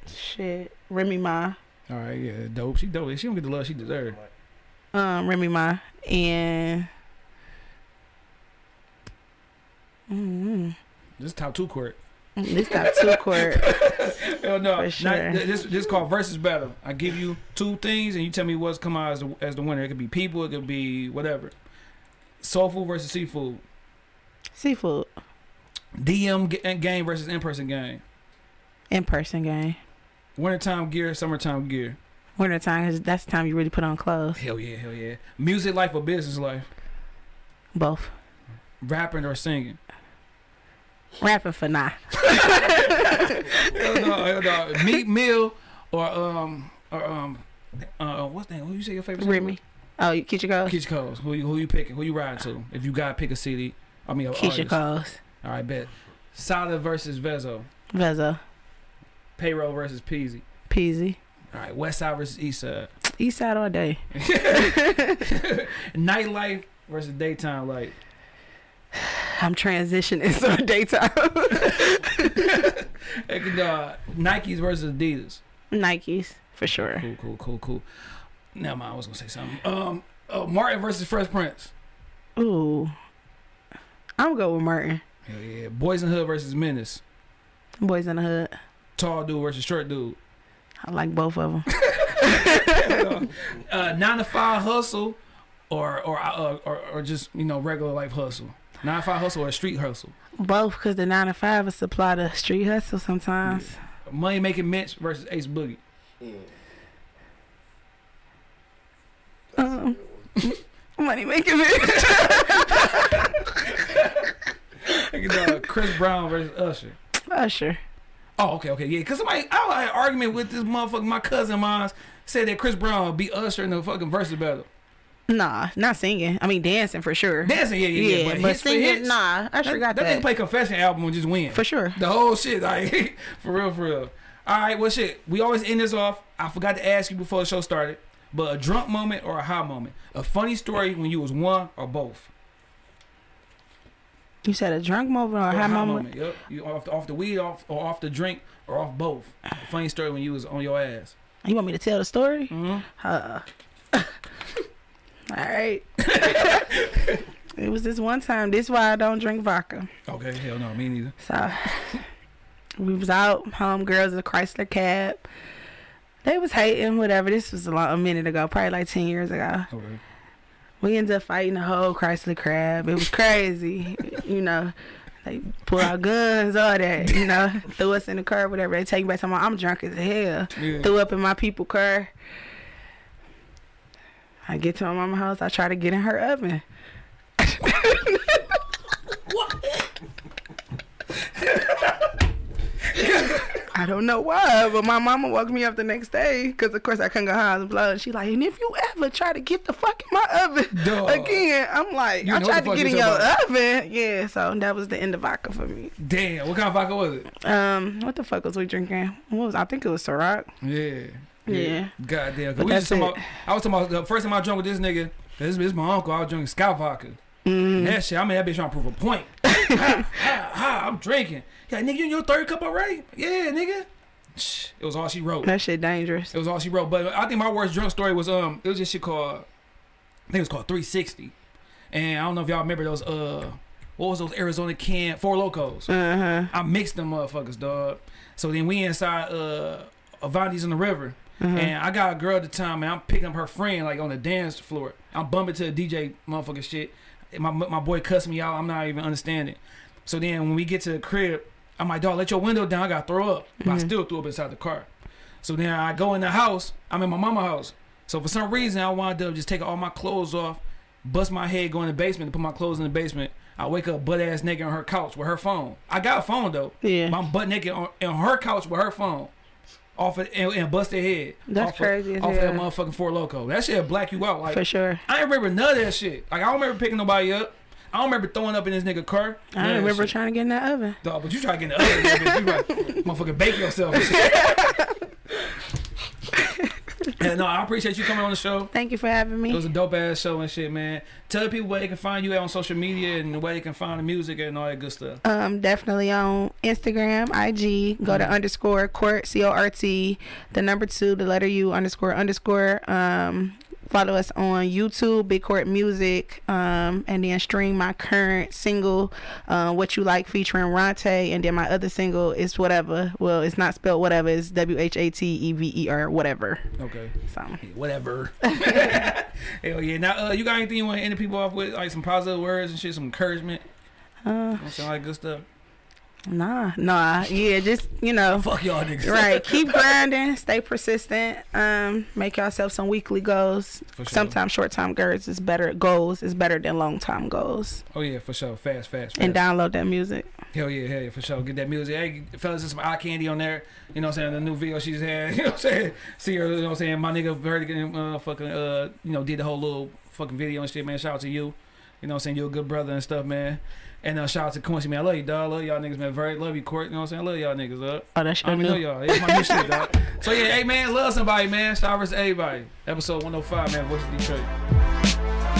shit, Remy Ma,
All right. Yeah. Dope. She dope. She don't get the love she deserves.
um, Remy Ma, and mm
This is top two Cort.
this top two Cort.
Hell no.
For
Not-
sure.
this this called versus battle. I give you two things and you tell me what's come out as the, as the winner. It could be people. It could be whatever. Soul food versus seafood.
Seafood,
DM game versus in person game.
in person game.
Wintertime gear, summertime gear.
Winter time, 'cause that's the time you really put on clothes.
Hell yeah, hell yeah. Music life or business life.
Both.
Rapping or singing.
Rapping for now.
hell no, no. Meat meal or um or um uh what's the name? Who you say your favorite?
Remy. Oh, Keyshia Cole?
Keyshia Coles. Who you who you picking? Who you riding to? If you gotta pick a city, I mean
Keyshia
artist.
Coles.
All right, bet. Solid versus Vezo.
Vezo.
Payroll versus Peezy.
Peezy.
All right, West Side versus East Side.
East side all day.
Nightlife versus daytime life.
I'm transitioning so daytime.
Heck, uh, Nikes versus Adidas.
Nikes for sure.
Cool, cool, cool, cool. Now, I was gonna say something. Um, uh, Martin versus Fresh Prince.
Ooh. I'm gonna go with Martin.
Hell yeah. Boys in the Hood versus Menace.
Boys in the Hood.
Tall dude versus short dude.
I like both of them.
uh, nine to five hustle, or or uh, or or just you know regular life hustle. Nine to five hustle or a street hustle.
Both because the 9 to 5 is supply the street hustle sometimes.
Money making Mitch versus Ace Boogie.
Mm.
Um, money making it.
Heck, uh, Chris Brown versus Usher.
Usher.
Oh, okay, okay, yeah. Cause somebody, I had an argument with this motherfucker. My cousin mine said that Chris Brown would beat Usher in the fucking versus battle.
Nah, not singing. I mean dancing for sure.
Dancing, yeah, yeah, yeah.
but,
hits for
singing,
hits,
nah, I sure got
that.
that.
nigga play Confession album and just win.
For sure.
The whole shit, like for real, for real. All right, well, shit. We always end this off. I forgot to ask you before the show started, but a drunk moment or a high moment, a funny story when you was one or both.
You said a drunk moment or a
Or
high moment?
Yep. You off the, off the weed, off or off the drink, or off both. A funny story when you was on your ass.
You want me to tell the story?
Mm-hmm.
Uh, all right. it was this one time. This why I don't drink vodka.
Okay, hell no, me neither.
So we was out, homegirls in a Chrysler cab. They was hating, whatever. This was a, long, a minute ago, probably like ten years ago.
Okay.
We ended up fighting the whole Chrysler crab. It was crazy, you know. They pull out guns, all that, you know. threw us in the car, whatever. They take me back to my. I'm drunk as hell.
Yeah.
Threw up in my people car. I get to my mama's house. I try to get in her oven. I don't know why, but my mama woke me up the next day because, of course, I couldn't go home and blood. She like, and if you ever try to get the fuck in my oven
Dog.
again, I'm like,
You
I tried to get in your
talking
oven. Yeah, so that was the end of vodka for me.
Damn, what kind of vodka was it?
Um, what the fuck was we drinking? What was I think it was Ciroc.
Yeah.
Yeah.
Goddamn. we just about, I was talking about the first time I drunk with this nigga. This, is my uncle. I was drinking Scout vodka.
Mm.
That shit, I mean, that bitch trying to prove a point. ha, ha, ha, I'm drinking. Yeah, nigga, you in your third cup already? Yeah, nigga. It was all she wrote.
That shit dangerous.
It was all she wrote. But I think my worst drunk story was um, it was this shit called, I think it was called 360. And I don't know if y'all remember those uh, what was those Arizona can Four Lokos?
Uh huh.
I mixed them motherfuckers, dog. So then we inside uh Avanti's in the river.
Uh-huh.
And I got a girl at the time, and I'm picking up her friend like on the dance floor. I'm bumping to the DJ motherfucker shit. My my boy cussed me out. I'm not even understanding. So then when we get to the crib, I'm like, dog, let your window down. I got to throw up. But I still threw up inside the car. So then I go in the house. I'm in my mama house. So for some reason, I wound up just taking all my clothes off, bust my head, go in the basement, and put my clothes in the basement. I wake up butt ass naked on her couch with her phone. I got a phone though.
Yeah.
But I'm butt naked on, on her couch with her phone. Off it and, and bust their head.
That's
off
crazy
Of, off of that motherfucking four loko. That shit black you out. Like
For sure.
I ain't remember none of that shit. Like I don't remember picking nobody up. I don't remember throwing up in this nigga car.
I
of that
remember
shit.
trying to get in that oven.
Dog, but you try to get in the oven, bitch. You like, motherfucking bake yourself. yeah, no, I appreciate you coming on the show.
Thank you for having me.
It was a dope ass show and shit, man. Tell the people where they can find you at on social media and where they can find the music and all that good stuff.
Um, definitely on Instagram, IG. Go
Mm-hmm.
to underscore Cort C O R T, the number two, the letter U underscore underscore. Um, follow us on YouTube, Big Cort Music, um, and then stream my current single, uh, "What You Like" featuring Ronte, and then my other single is whatever. Well, it's not spelled whatever. It's W H A T E V E R whatever.
Okay.
So
Yeah, whatever. Hell yeah. Now, uh, you got anything you want to end the people off with? Like some positive words and shit, some encouragement?
uh,
what Like good stuff.
Nah, nah, yeah, just you know.
Fuck y'all niggas.
right keep grinding stay persistent um make yourself some weekly goals
sure.
sometimes short time goals is better goals is better than long time goals
Oh yeah, for sure. Fast, fast, fast.
and download that music
Hell yeah, hell yeah, for sure. Get that music. Hey, fellas, there's some eye candy on there. You know what I'm saying? The new video she's had. You know what I'm saying? See her, you know what I'm saying? My nigga Vertigan, uh, fucking, uh, you know, did the whole little fucking video and shit, man. Shout out to you. You know what I'm saying? You're a good brother and stuff, man. And uh, shout out to Quincy, man. I love you, dog. love y'all niggas, man. Very love you, Cort. You know what I'm saying? I love y'all niggas, dog.
oh that's
I
your
don't even know
new
y'all. It's my new shit, dog. So yeah, hey man, love somebody, man. Shout out to everybody. Episode 105, man. Voice of Detroit.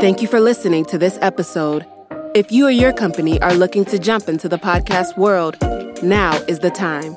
Thank you for listening to this episode. If you or your company are looking to jump into the podcast world, now is the time.